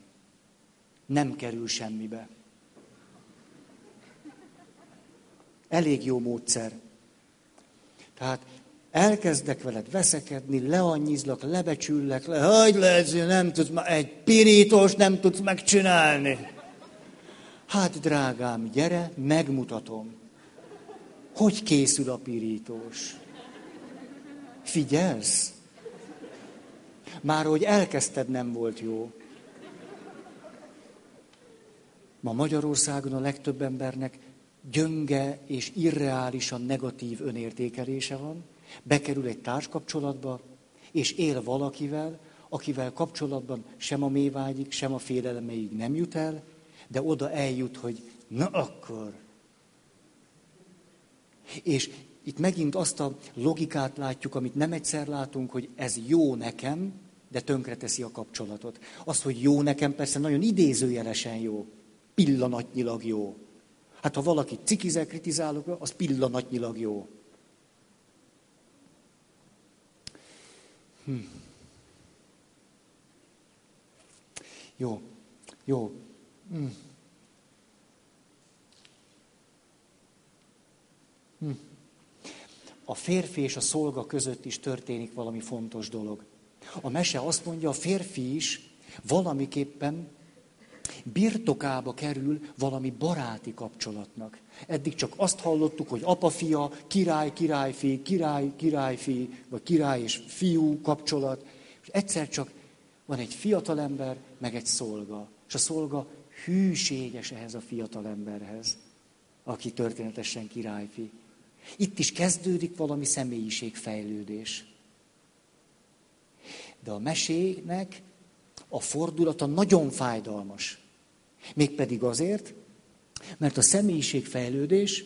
Nem kerül semmibe. Elég jó módszer. Tehát elkezdek veled veszekedni, leannyizlak, lebecsüllek, le, hogy lehet, nem tudsz, egy pirítós nem tudsz megcsinálni. Hát, drágám, gyere, megmutatom. Hogy készül a pirítós? Figyelsz? Már hogy elkezdted, nem volt jó. Ma Magyarországon a legtöbb embernek gyönge és irreálisan negatív önértékelése van, bekerül egy társkapcsolatba, és él valakivel, akivel kapcsolatban sem a mévágyig, sem a félelemeig nem jut el, de oda eljut, hogy na akkor. És itt megint azt a logikát látjuk, amit nem egyszer látunk, hogy ez jó nekem, de tönkreteszi a kapcsolatot. Az, hogy jó nekem, persze nagyon idézőjelesen jó, pillanatnyilag jó. Hát ha valaki cikizel, kritizálok, az pillanatnyilag jó. Hm. Jó, jó. Hm. Hm. A férfi és a szolga között is történik valami fontos dolog. A mese azt mondja, a férfi is valamiképpen birtokába kerül valami baráti kapcsolatnak. Eddig csak azt hallottuk, hogy apa-fia, király, királyfi, király, királyfi, vagy király és fiú kapcsolat. És egyszer csak van egy fiatalember, meg egy szolga. És a szolga hűséges ehhez a fiatalemberhez, aki történetesen királyfi. Itt is kezdődik valami személyiségfejlődés. De a mesének a fordulata nagyon fájdalmas. Mégpedig azért, mert a személyiségfejlődés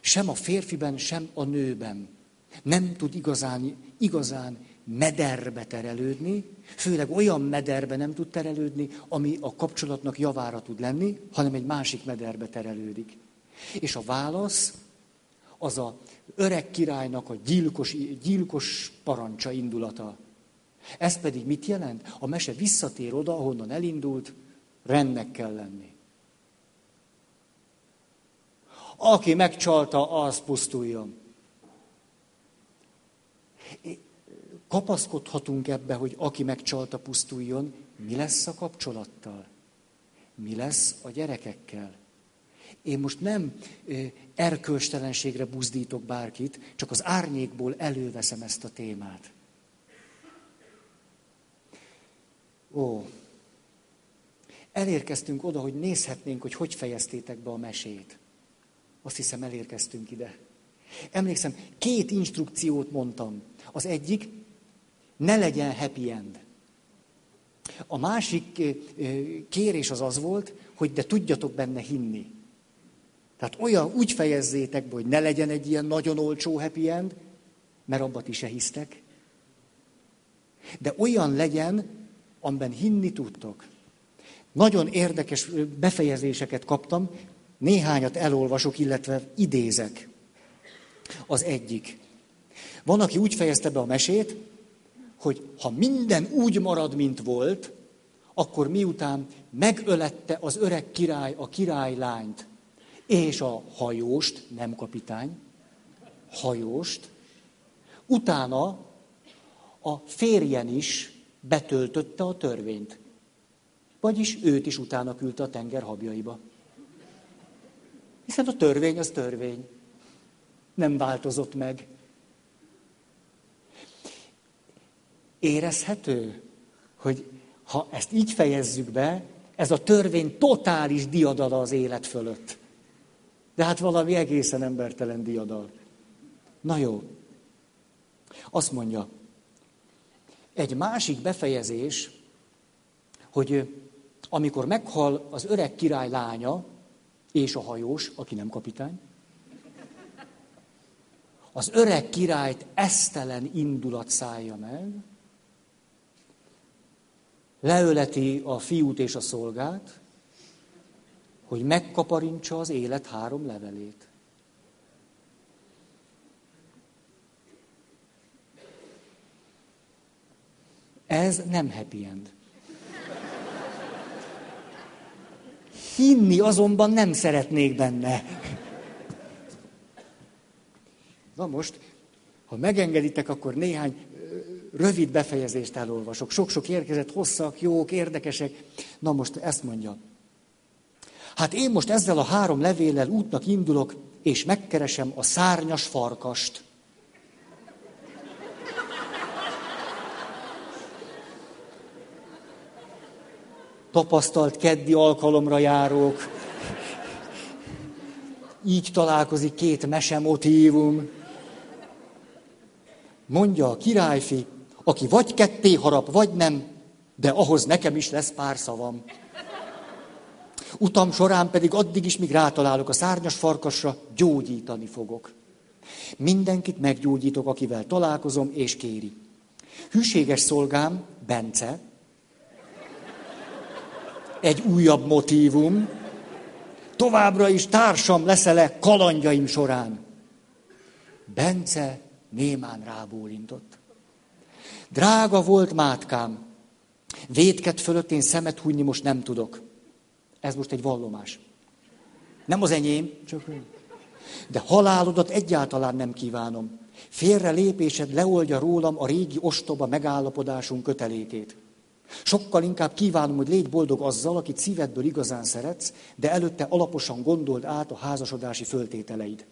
sem a férfiben, sem a nőben nem tud igazán, igazán mederbe terelődni, főleg olyan mederbe nem tud terelődni, ami a kapcsolatnak javára tud lenni, hanem egy másik mederbe terelődik. És a válasz az a öreg királynak a gyilkos, gyilkos parancsa indulata. Ez pedig mit jelent? A mese visszatér oda, ahonnan elindult, rendnek kell lenni. Aki megcsalta, az pusztuljon. Kapaszkodhatunk ebbe, hogy aki megcsalta, pusztuljon. Mi lesz a kapcsolattal? Mi lesz a gyerekekkel? Én most nem erkölcstelenségre buzdítok bárkit, csak az árnyékból előveszem ezt a témát. Ó, elérkeztünk oda, hogy nézhetnénk, hogy hogy fejeztétek be a mesét. Azt hiszem, elérkeztünk ide. Emlékszem, két instrukciót mondtam. Az egyik, ne legyen happy end. A másik kérés az az volt, hogy de tudjatok benne hinni. Tehát olyan, úgy fejezzétek be, hogy ne legyen egy ilyen nagyon olcsó happy end, mert abban is se hisztek. De olyan legyen, amiben hinni tudtok. Nagyon érdekes befejezéseket kaptam, néhányat elolvasok, illetve idézek. Az egyik. Van, aki úgy fejezte be a mesét, hogy ha minden úgy marad, mint volt, akkor miután megölette az öreg király a királylányt, és a hajóst, nem kapitány, hajóst, utána a férjen is betöltötte a törvényt. Vagyis őt is utána küldte a tenger habjaiba. Hiszen a törvény az törvény. Nem változott meg. Érezhető, hogy ha ezt így fejezzük be, ez a törvény totális diadala az élet fölött. De hát valami egészen embertelen diadal. Na jó. Azt mondja, egy másik befejezés, hogy amikor meghal az öreg király lánya és a hajós, aki nem kapitány, az öreg királyt esztelen indulat szállja meg, leöleti a fiút és a szolgát, hogy megkaparintsa az élet három levelét. Ez nem happy end. Hinni azonban nem szeretnék benne. Na most, ha megengeditek, akkor néhány rövid befejezést elolvasok. Sok-sok érkezett, hosszak, jók, érdekesek. Na most ezt mondja. Hát én most ezzel a három levéllel útnak indulok, és megkeresem a szárnyas farkast. Tapasztalt keddi alkalomra járók. Így találkozik két mesemotívum. Mondja a királyfi, aki vagy ketté harap, vagy nem, de ahhoz nekem is lesz pár szavam. Utam során pedig addig is, míg rátalálok a szárnyas farkasra, gyógyítani fogok. Mindenkit meggyógyítok, akivel találkozom, és kéri. Hűséges szolgám, Bence, egy újabb motívum, továbbra is társam leszel-e kalandjaim során. Bence némán rábólintott. Drága volt mátkám, védket fölött én szemet hunyni most nem tudok. Ez most egy vallomás. Nem az enyém, csak De halálodat egyáltalán nem kívánom. Félre lépésed leoldja rólam a régi ostoba megállapodásunk kötelékét. Sokkal inkább kívánom, hogy légy boldog azzal, akit szívedből igazán szeretsz, de előtte alaposan gondold át a házasodási föltételeid.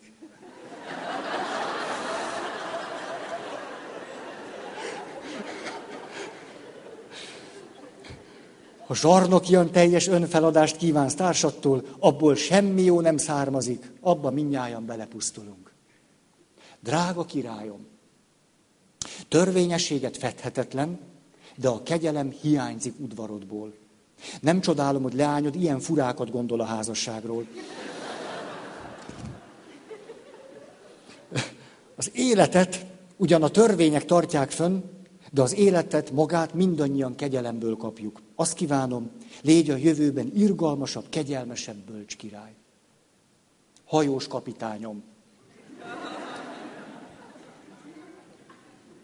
Ha zsarnokian teljes önfeladást kívánsz társattól, abból semmi jó nem származik, abba minnyáján belepusztulunk. Drága királyom, törvényességet fedhetetlen, de a kegyelem hiányzik udvarodból. Nem csodálom, hogy leányod ilyen furákat gondol a házasságról. Az életet ugyan a törvények tartják fönn, de az életet magát mindannyian kegyelemből kapjuk. Azt kívánom, légy a jövőben irgalmasabb, kegyelmesebb bölcs király. Hajós kapitányom.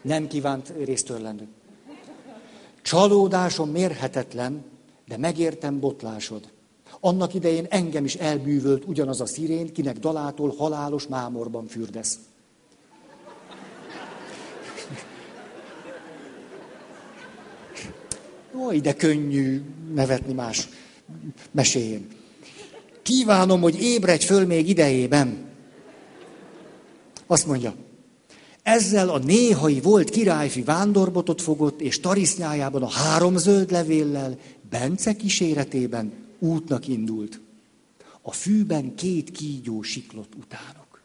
Nem kívánt résztörlendő. Csalódásom mérhetetlen, de megértem botlásod. Annak idején engem is elbűvölt ugyanaz a szirén, kinek dalától halálos mámorban fürdesz. Ó, ide könnyű nevetni más meséjén. Kívánom, hogy ébredj föl még idejében. Azt mondja, ezzel a néhai volt királyfi vándorbotot fogott, és tarisznyájában a három zöld levéllel, Bence kíséretében útnak indult. A fűben két kígyó siklott utánok.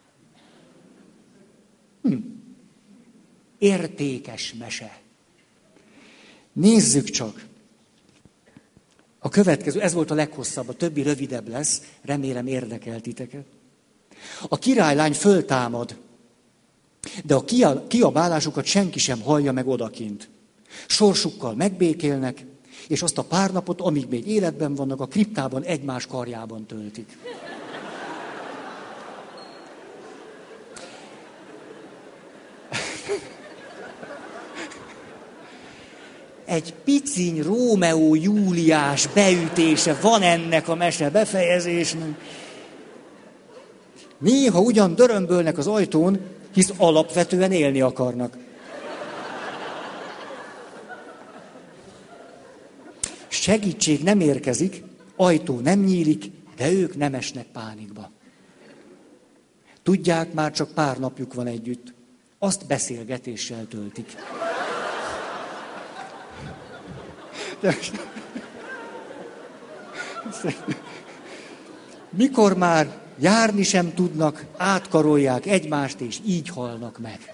Hm. Értékes mese. Nézzük csak. A következő, ez volt a leghosszabb, a többi rövidebb lesz, remélem érdekel titeket. A királylány föltámad, de a kiabálásukat senki sem hallja meg odakint. Sorsukkal megbékélnek, és azt a pár napot, amíg még életben vannak, a kriptában egymás karjában töltik. Egy piciny Rómeó Júliás beütése van ennek a mese befejezésnek. Néha ugyan dörömbölnek az ajtón, hisz alapvetően élni akarnak. Segítség nem érkezik, ajtó nem nyílik, de ők nem esnek pánikba. Tudják, már csak pár napjuk van együtt. Azt beszélgetéssel töltik. Mikor már járni sem tudnak, átkarolják egymást, és így halnak meg.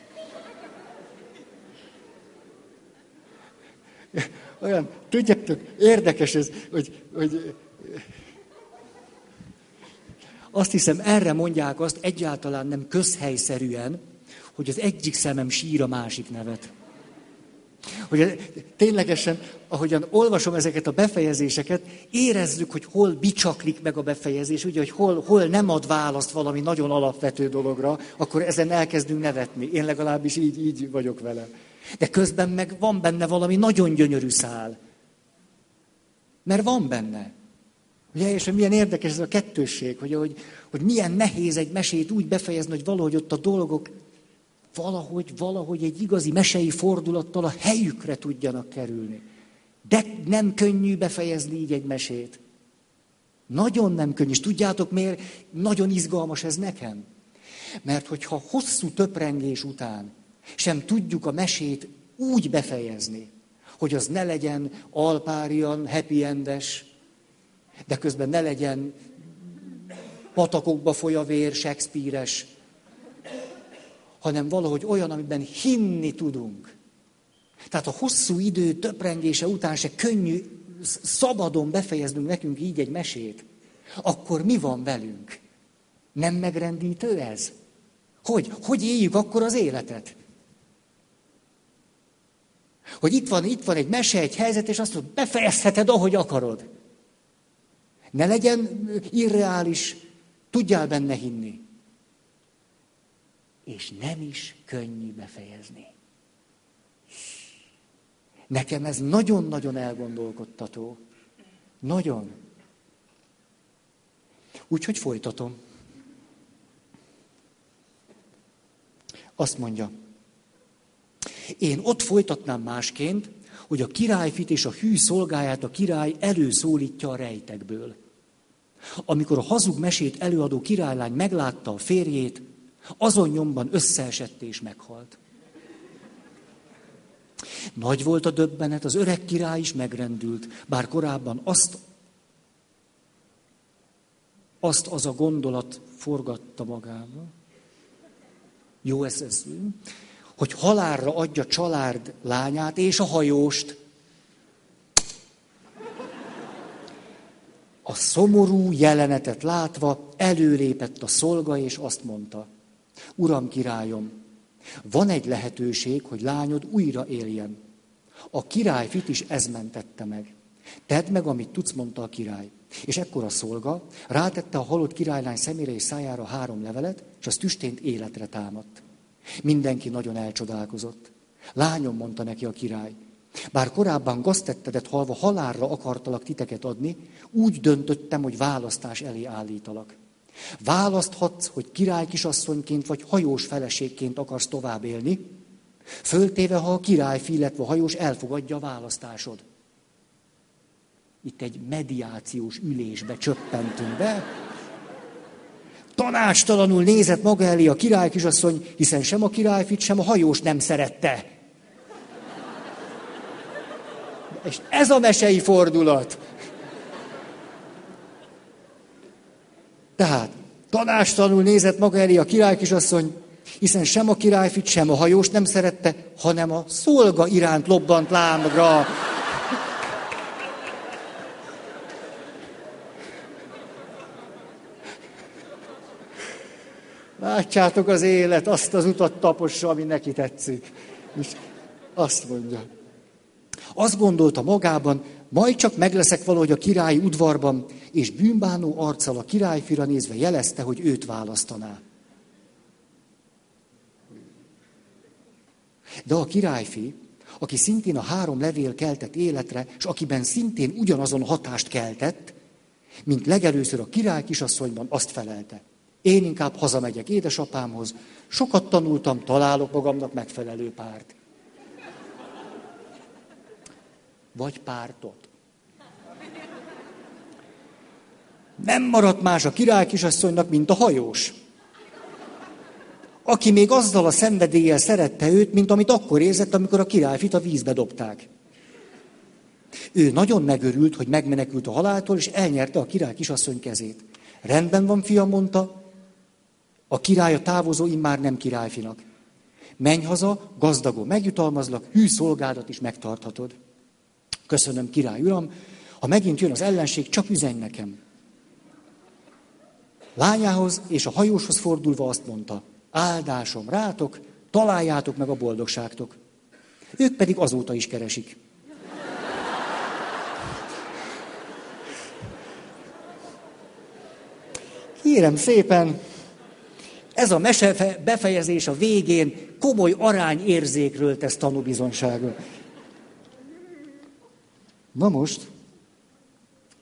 Olyan, tudjátok, érdekes ez, hogy, hogy azt hiszem, erre mondják azt egyáltalán nem közhelyszerűen, hogy az egyik szemem sír a másik nevet. Hogy ténylegesen, ahogyan olvasom ezeket a befejezéseket, érezzük, hogy hol bicsaklik meg a befejezés, ugye, hogy hol, hol nem ad választ valami nagyon alapvető dologra, akkor ezen elkezdünk nevetni. Én legalábbis így, így vagyok vele. De közben meg van benne valami nagyon gyönyörű szál. Mert van benne. Ugye, és milyen érdekes ez a kettősség, hogy, hogy, hogy milyen nehéz egy mesét úgy befejezni, hogy valahogy ott a dolgok valahogy, valahogy egy igazi mesei fordulattal a helyükre tudjanak kerülni. De nem könnyű befejezni így egy mesét. Nagyon nem könnyű. És tudjátok miért? Nagyon izgalmas ez nekem. Mert hogyha hosszú töprengés után sem tudjuk a mesét úgy befejezni, hogy az ne legyen alpárian, happy endes, de közben ne legyen patakokba foly vér, Shakespeare-es, hanem valahogy olyan, amiben hinni tudunk. Tehát a hosszú idő töprengése után se könnyű szabadon befejeznünk nekünk így egy mesét, akkor mi van velünk? Nem megrendítő ez? Hogy? Hogy éljük akkor az életet? Hogy itt van, itt van egy mese, egy helyzet, és azt mondod, befejezheted, ahogy akarod. Ne legyen irreális, tudjál benne hinni és nem is könnyű befejezni. Nekem ez nagyon-nagyon elgondolkodtató. Nagyon. Úgyhogy folytatom. Azt mondja, én ott folytatnám másként, hogy a királyfit és a hű szolgáját a király előszólítja a rejtekből. Amikor a hazug mesét előadó királylány meglátta a férjét, azon nyomban összeesett és meghalt. Nagy volt a döbbenet, az öreg király is megrendült, bár korábban azt, azt az a gondolat forgatta magába. Jó, ez, ez, hogy halálra adja család lányát és a hajóst. A szomorú jelenetet látva előlépett a szolga, és azt mondta, Uram, királyom, van egy lehetőség, hogy lányod újra éljen. A királyfit is ez mentette meg. Tedd meg, amit tudsz, mondta a király. És ekkor a szolga rátette a halott királylány szemére és szájára három levelet, és az tüstént életre támadt. Mindenki nagyon elcsodálkozott. Lányom, mondta neki a király, bár korábban gaztettedet halva halálra akartalak titeket adni, úgy döntöttem, hogy választás elé állítalak. Választhatsz, hogy király kisasszonyként vagy hajós feleségként akarsz tovább élni, föltéve, ha a király, illetve a hajós elfogadja a választásod. Itt egy mediációs ülésbe csöppentünk be. Tanácstalanul nézett maga elé a király kisasszony, hiszen sem a királyfit, sem a hajós nem szerette. És ez a mesei fordulat. Tehát tanástalanul nézett maga elé a király kisasszony, hiszen sem a királyfit, sem a hajós nem szerette, hanem a szolga iránt lobbant lámra. Látjátok az élet, azt az utat tapossa, ami neki tetszik. És azt mondja. Azt gondolta magában, majd csak megleszek valahogy a királyi udvarban, és bűnbánó arccal a királyfira nézve jelezte, hogy őt választaná. De a királyfi, aki szintén a három levél keltett életre, és akiben szintén ugyanazon hatást keltett, mint legelőször a király kisasszonyban azt felelte. Én inkább hazamegyek édesapámhoz, sokat tanultam, találok magamnak megfelelő párt. Vagy pártot. Nem maradt más a király kisasszonynak, mint a hajós. Aki még azzal a szenvedéllyel szerette őt, mint amit akkor érzett, amikor a királyfit a vízbe dobták. Ő nagyon megörült, hogy megmenekült a haláltól, és elnyerte a király kisasszony kezét. Rendben van, fiam, mondta, a király a távozó immár nem királyfinak. Menj haza, gazdagon megjutalmazlak, hű szolgádat is megtarthatod. Köszönöm, király uram, ha megint jön az ellenség, csak üzenj nekem. Lányához és a hajóshoz fordulva azt mondta, áldásom rátok, találjátok meg a boldogságtok. Ők pedig azóta is keresik. Kérem szépen, ez a mese befejezés a végén komoly arányérzékről tesz tanúbizonságot. Na most,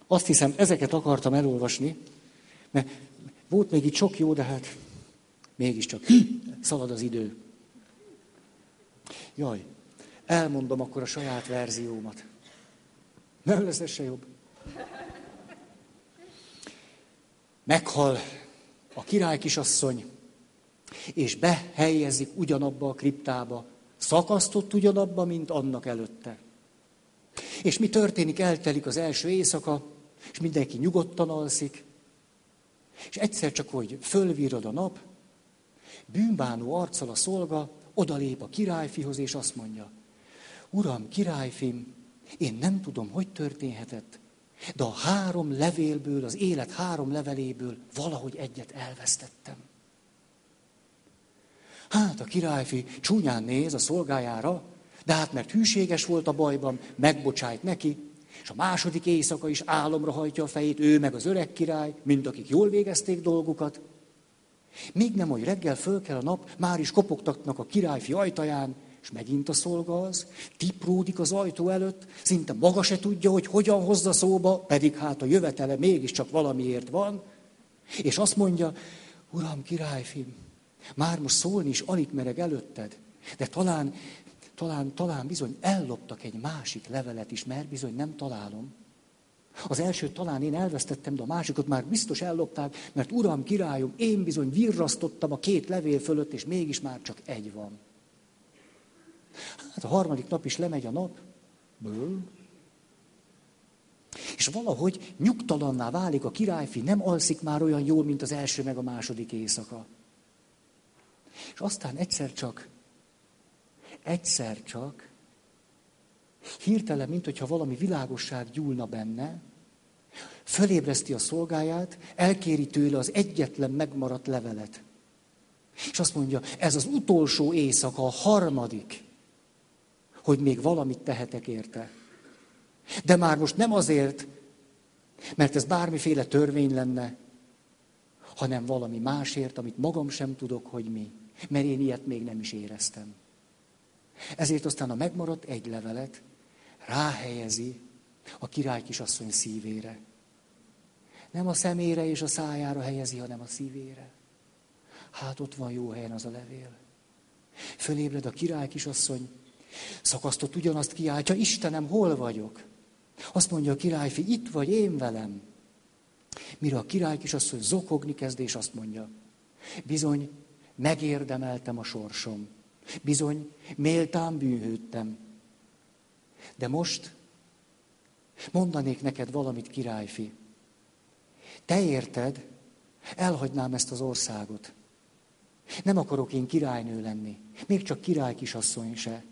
azt hiszem, ezeket akartam elolvasni, mert volt még itt sok jó, de hát mégiscsak szalad az idő. Jaj, elmondom akkor a saját verziómat. Nem lesz ez se jobb. Meghal a király kisasszony, és behelyezik ugyanabba a kriptába, szakasztott ugyanabba, mint annak előtte. És mi történik? Eltelik az első éjszaka, és mindenki nyugodtan alszik, és egyszer csak, hogy fölvírod a nap, bűnbánó arccal a szolga odalép a királyfihoz, és azt mondja, Uram, királyfim, én nem tudom, hogy történhetett, de a három levélből, az élet három leveléből valahogy egyet elvesztettem. Hát a királyfi csúnyán néz a szolgájára, de hát mert hűséges volt a bajban, megbocsájt neki, és a második éjszaka is álomra hajtja a fejét, ő meg az öreg király, mind akik jól végezték dolgukat. Míg nem, hogy reggel föl kell a nap, már is kopogtatnak a királyfi ajtaján, és megint a szolga az, tipródik az ajtó előtt, szinte maga se tudja, hogy hogyan hozza szóba, pedig hát a jövetele mégiscsak valamiért van, és azt mondja, uram, királyfim, már most szólni is alig mereg előtted, de talán, talán, talán bizony elloptak egy másik levelet is, mert bizony nem találom. Az elsőt talán én elvesztettem, de a másikat már biztos ellopták, mert uram, királyom, én bizony virrasztottam a két levél fölött, és mégis már csak egy van. Hát a harmadik nap is lemegy a nap. Ből. És valahogy nyugtalanná válik a királyfi, nem alszik már olyan jól, mint az első meg a második éjszaka. És aztán egyszer csak, egyszer csak, hirtelen, mint hogyha valami világosság gyúlna benne, fölébreszti a szolgáját, elkéri tőle az egyetlen megmaradt levelet. És azt mondja, ez az utolsó éjszaka, a harmadik, hogy még valamit tehetek érte. De már most nem azért, mert ez bármiféle törvény lenne, hanem valami másért, amit magam sem tudok, hogy mi. Mert én ilyet még nem is éreztem. Ezért aztán a megmaradt egy levelet ráhelyezi a király kisasszony szívére. Nem a szemére és a szájára helyezi, hanem a szívére. Hát ott van jó helyen az a levél. Fölébred a király kisasszony, szakasztott ugyanazt kiáltja, Istenem, hol vagyok? Azt mondja a királyfi, itt vagy én velem. Mire a király kisasszony zokogni kezd, és azt mondja, bizony, megérdemeltem a sorsom. Bizony, méltán bűnhődtem. De most mondanék neked valamit, királyfi. Te érted, elhagynám ezt az országot. Nem akarok én királynő lenni, még csak király kisasszony se.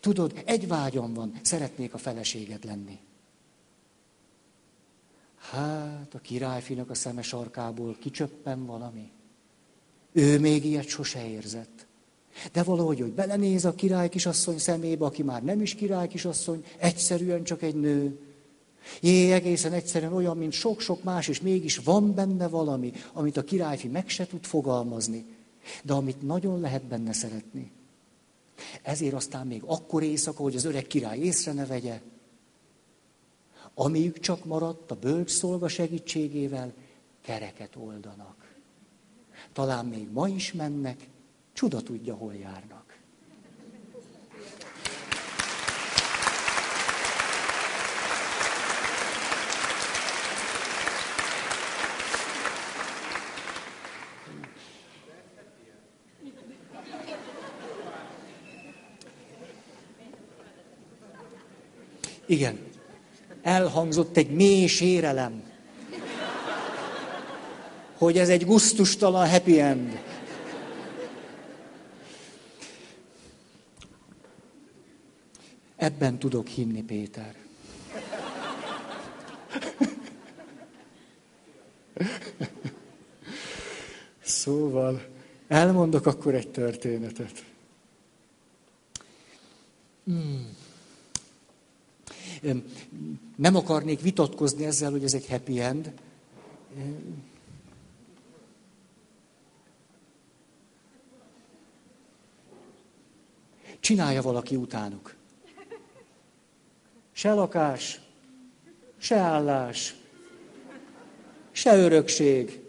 Tudod, egy vágyam van, szeretnék a feleséged lenni. Hát a királyfinak a szeme sarkából kicsöppen valami. Ő még ilyet sose érzett. De valahogy, hogy belenéz a király kisasszony szemébe, aki már nem is király kisasszony, egyszerűen csak egy nő. Jé, egészen egyszerűen olyan, mint sok-sok más, és mégis van benne valami, amit a királyfi meg se tud fogalmazni, de amit nagyon lehet benne szeretni. Ezért aztán még akkor éjszaka, hogy az öreg király észre ne vegye, amíg csak maradt a bölcs szolga segítségével, kereket oldanak. Talán még ma is mennek, csuda tudja, hol járnak. Igen. Elhangzott egy mély sérelem, hogy ez egy guztustalan happy end. Ebben tudok hinni, Péter. Szóval elmondok akkor egy történetet. Hmm nem akarnék vitatkozni ezzel, hogy ez egy happy end. Csinálja valaki utánuk. Se lakás, se állás, se örökség,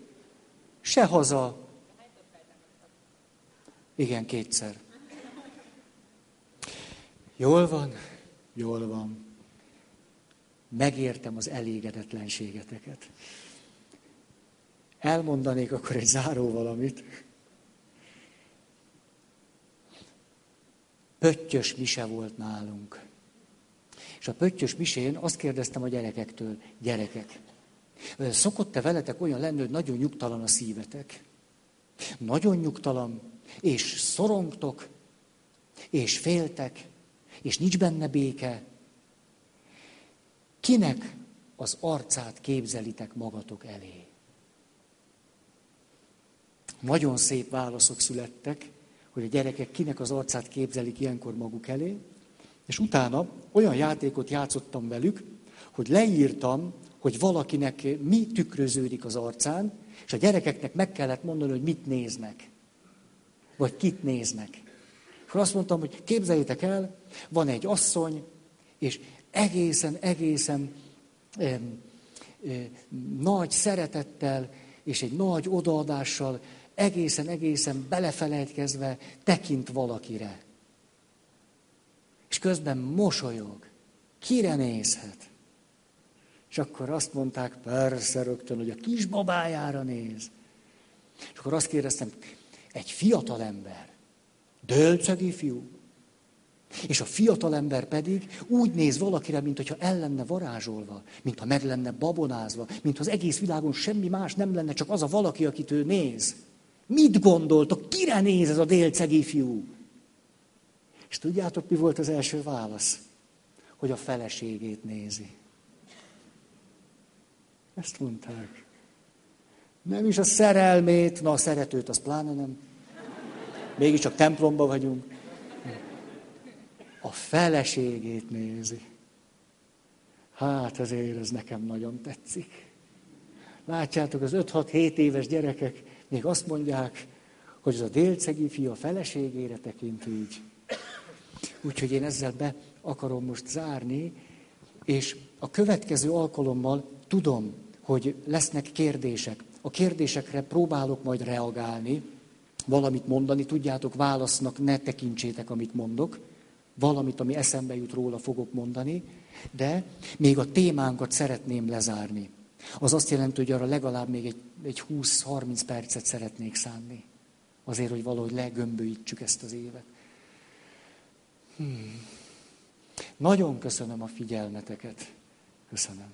se haza. Igen, kétszer. Jól van, jól van megértem az elégedetlenségeteket. Elmondanék akkor egy záró valamit. Pöttyös mise volt nálunk. És a pöttyös misén azt kérdeztem a gyerekektől, gyerekek, szokott-e veletek olyan lenni, hogy nagyon nyugtalan a szívetek? Nagyon nyugtalan, és szorongtok, és féltek, és nincs benne béke, Kinek az arcát képzelitek magatok elé? Nagyon szép válaszok születtek, hogy a gyerekek kinek az arcát képzelik ilyenkor maguk elé, és utána olyan játékot játszottam velük, hogy leírtam, hogy valakinek mi tükröződik az arcán, és a gyerekeknek meg kellett mondani, hogy mit néznek. Vagy kit néznek. És azt mondtam, hogy képzeljétek el, van egy asszony, és egészen, egészen eh, eh, nagy szeretettel és egy nagy odaadással, egészen, egészen belefelejtkezve tekint valakire. Közben mosolyog. Kire nézhet? És akkor azt mondták, persze rögtön, hogy a kisbabájára néz. És akkor azt kérdeztem, egy fiatal ember, dölcegi fiú, és a fiatalember pedig úgy néz valakire, mintha el lenne varázsolva, mintha meg lenne babonázva, mintha az egész világon semmi más nem lenne, csak az a valaki, akit ő néz. Mit gondoltok? Kire néz ez a délcegi fiú? És tudjátok, mi volt az első válasz? Hogy a feleségét nézi. Ezt mondták. Nem is a szerelmét, na a szeretőt, az pláne nem. Mégiscsak templomba vagyunk a feleségét nézi. Hát azért ez nekem nagyon tetszik. Látjátok, az 5-6-7 éves gyerekek még azt mondják, hogy ez a délcegi fia feleségére tekint így. Úgyhogy én ezzel be akarom most zárni, és a következő alkalommal tudom, hogy lesznek kérdések. A kérdésekre próbálok majd reagálni, valamit mondani, tudjátok, válasznak ne tekintsétek, amit mondok, valamit, ami eszembe jut róla, fogok mondani, de még a témánkat szeretném lezárni. Az azt jelenti, hogy arra legalább még egy, egy 20-30 percet szeretnék szánni. Azért, hogy valahogy legömböítsük ezt az évet. Hmm. Nagyon köszönöm a figyelmeteket. Köszönöm.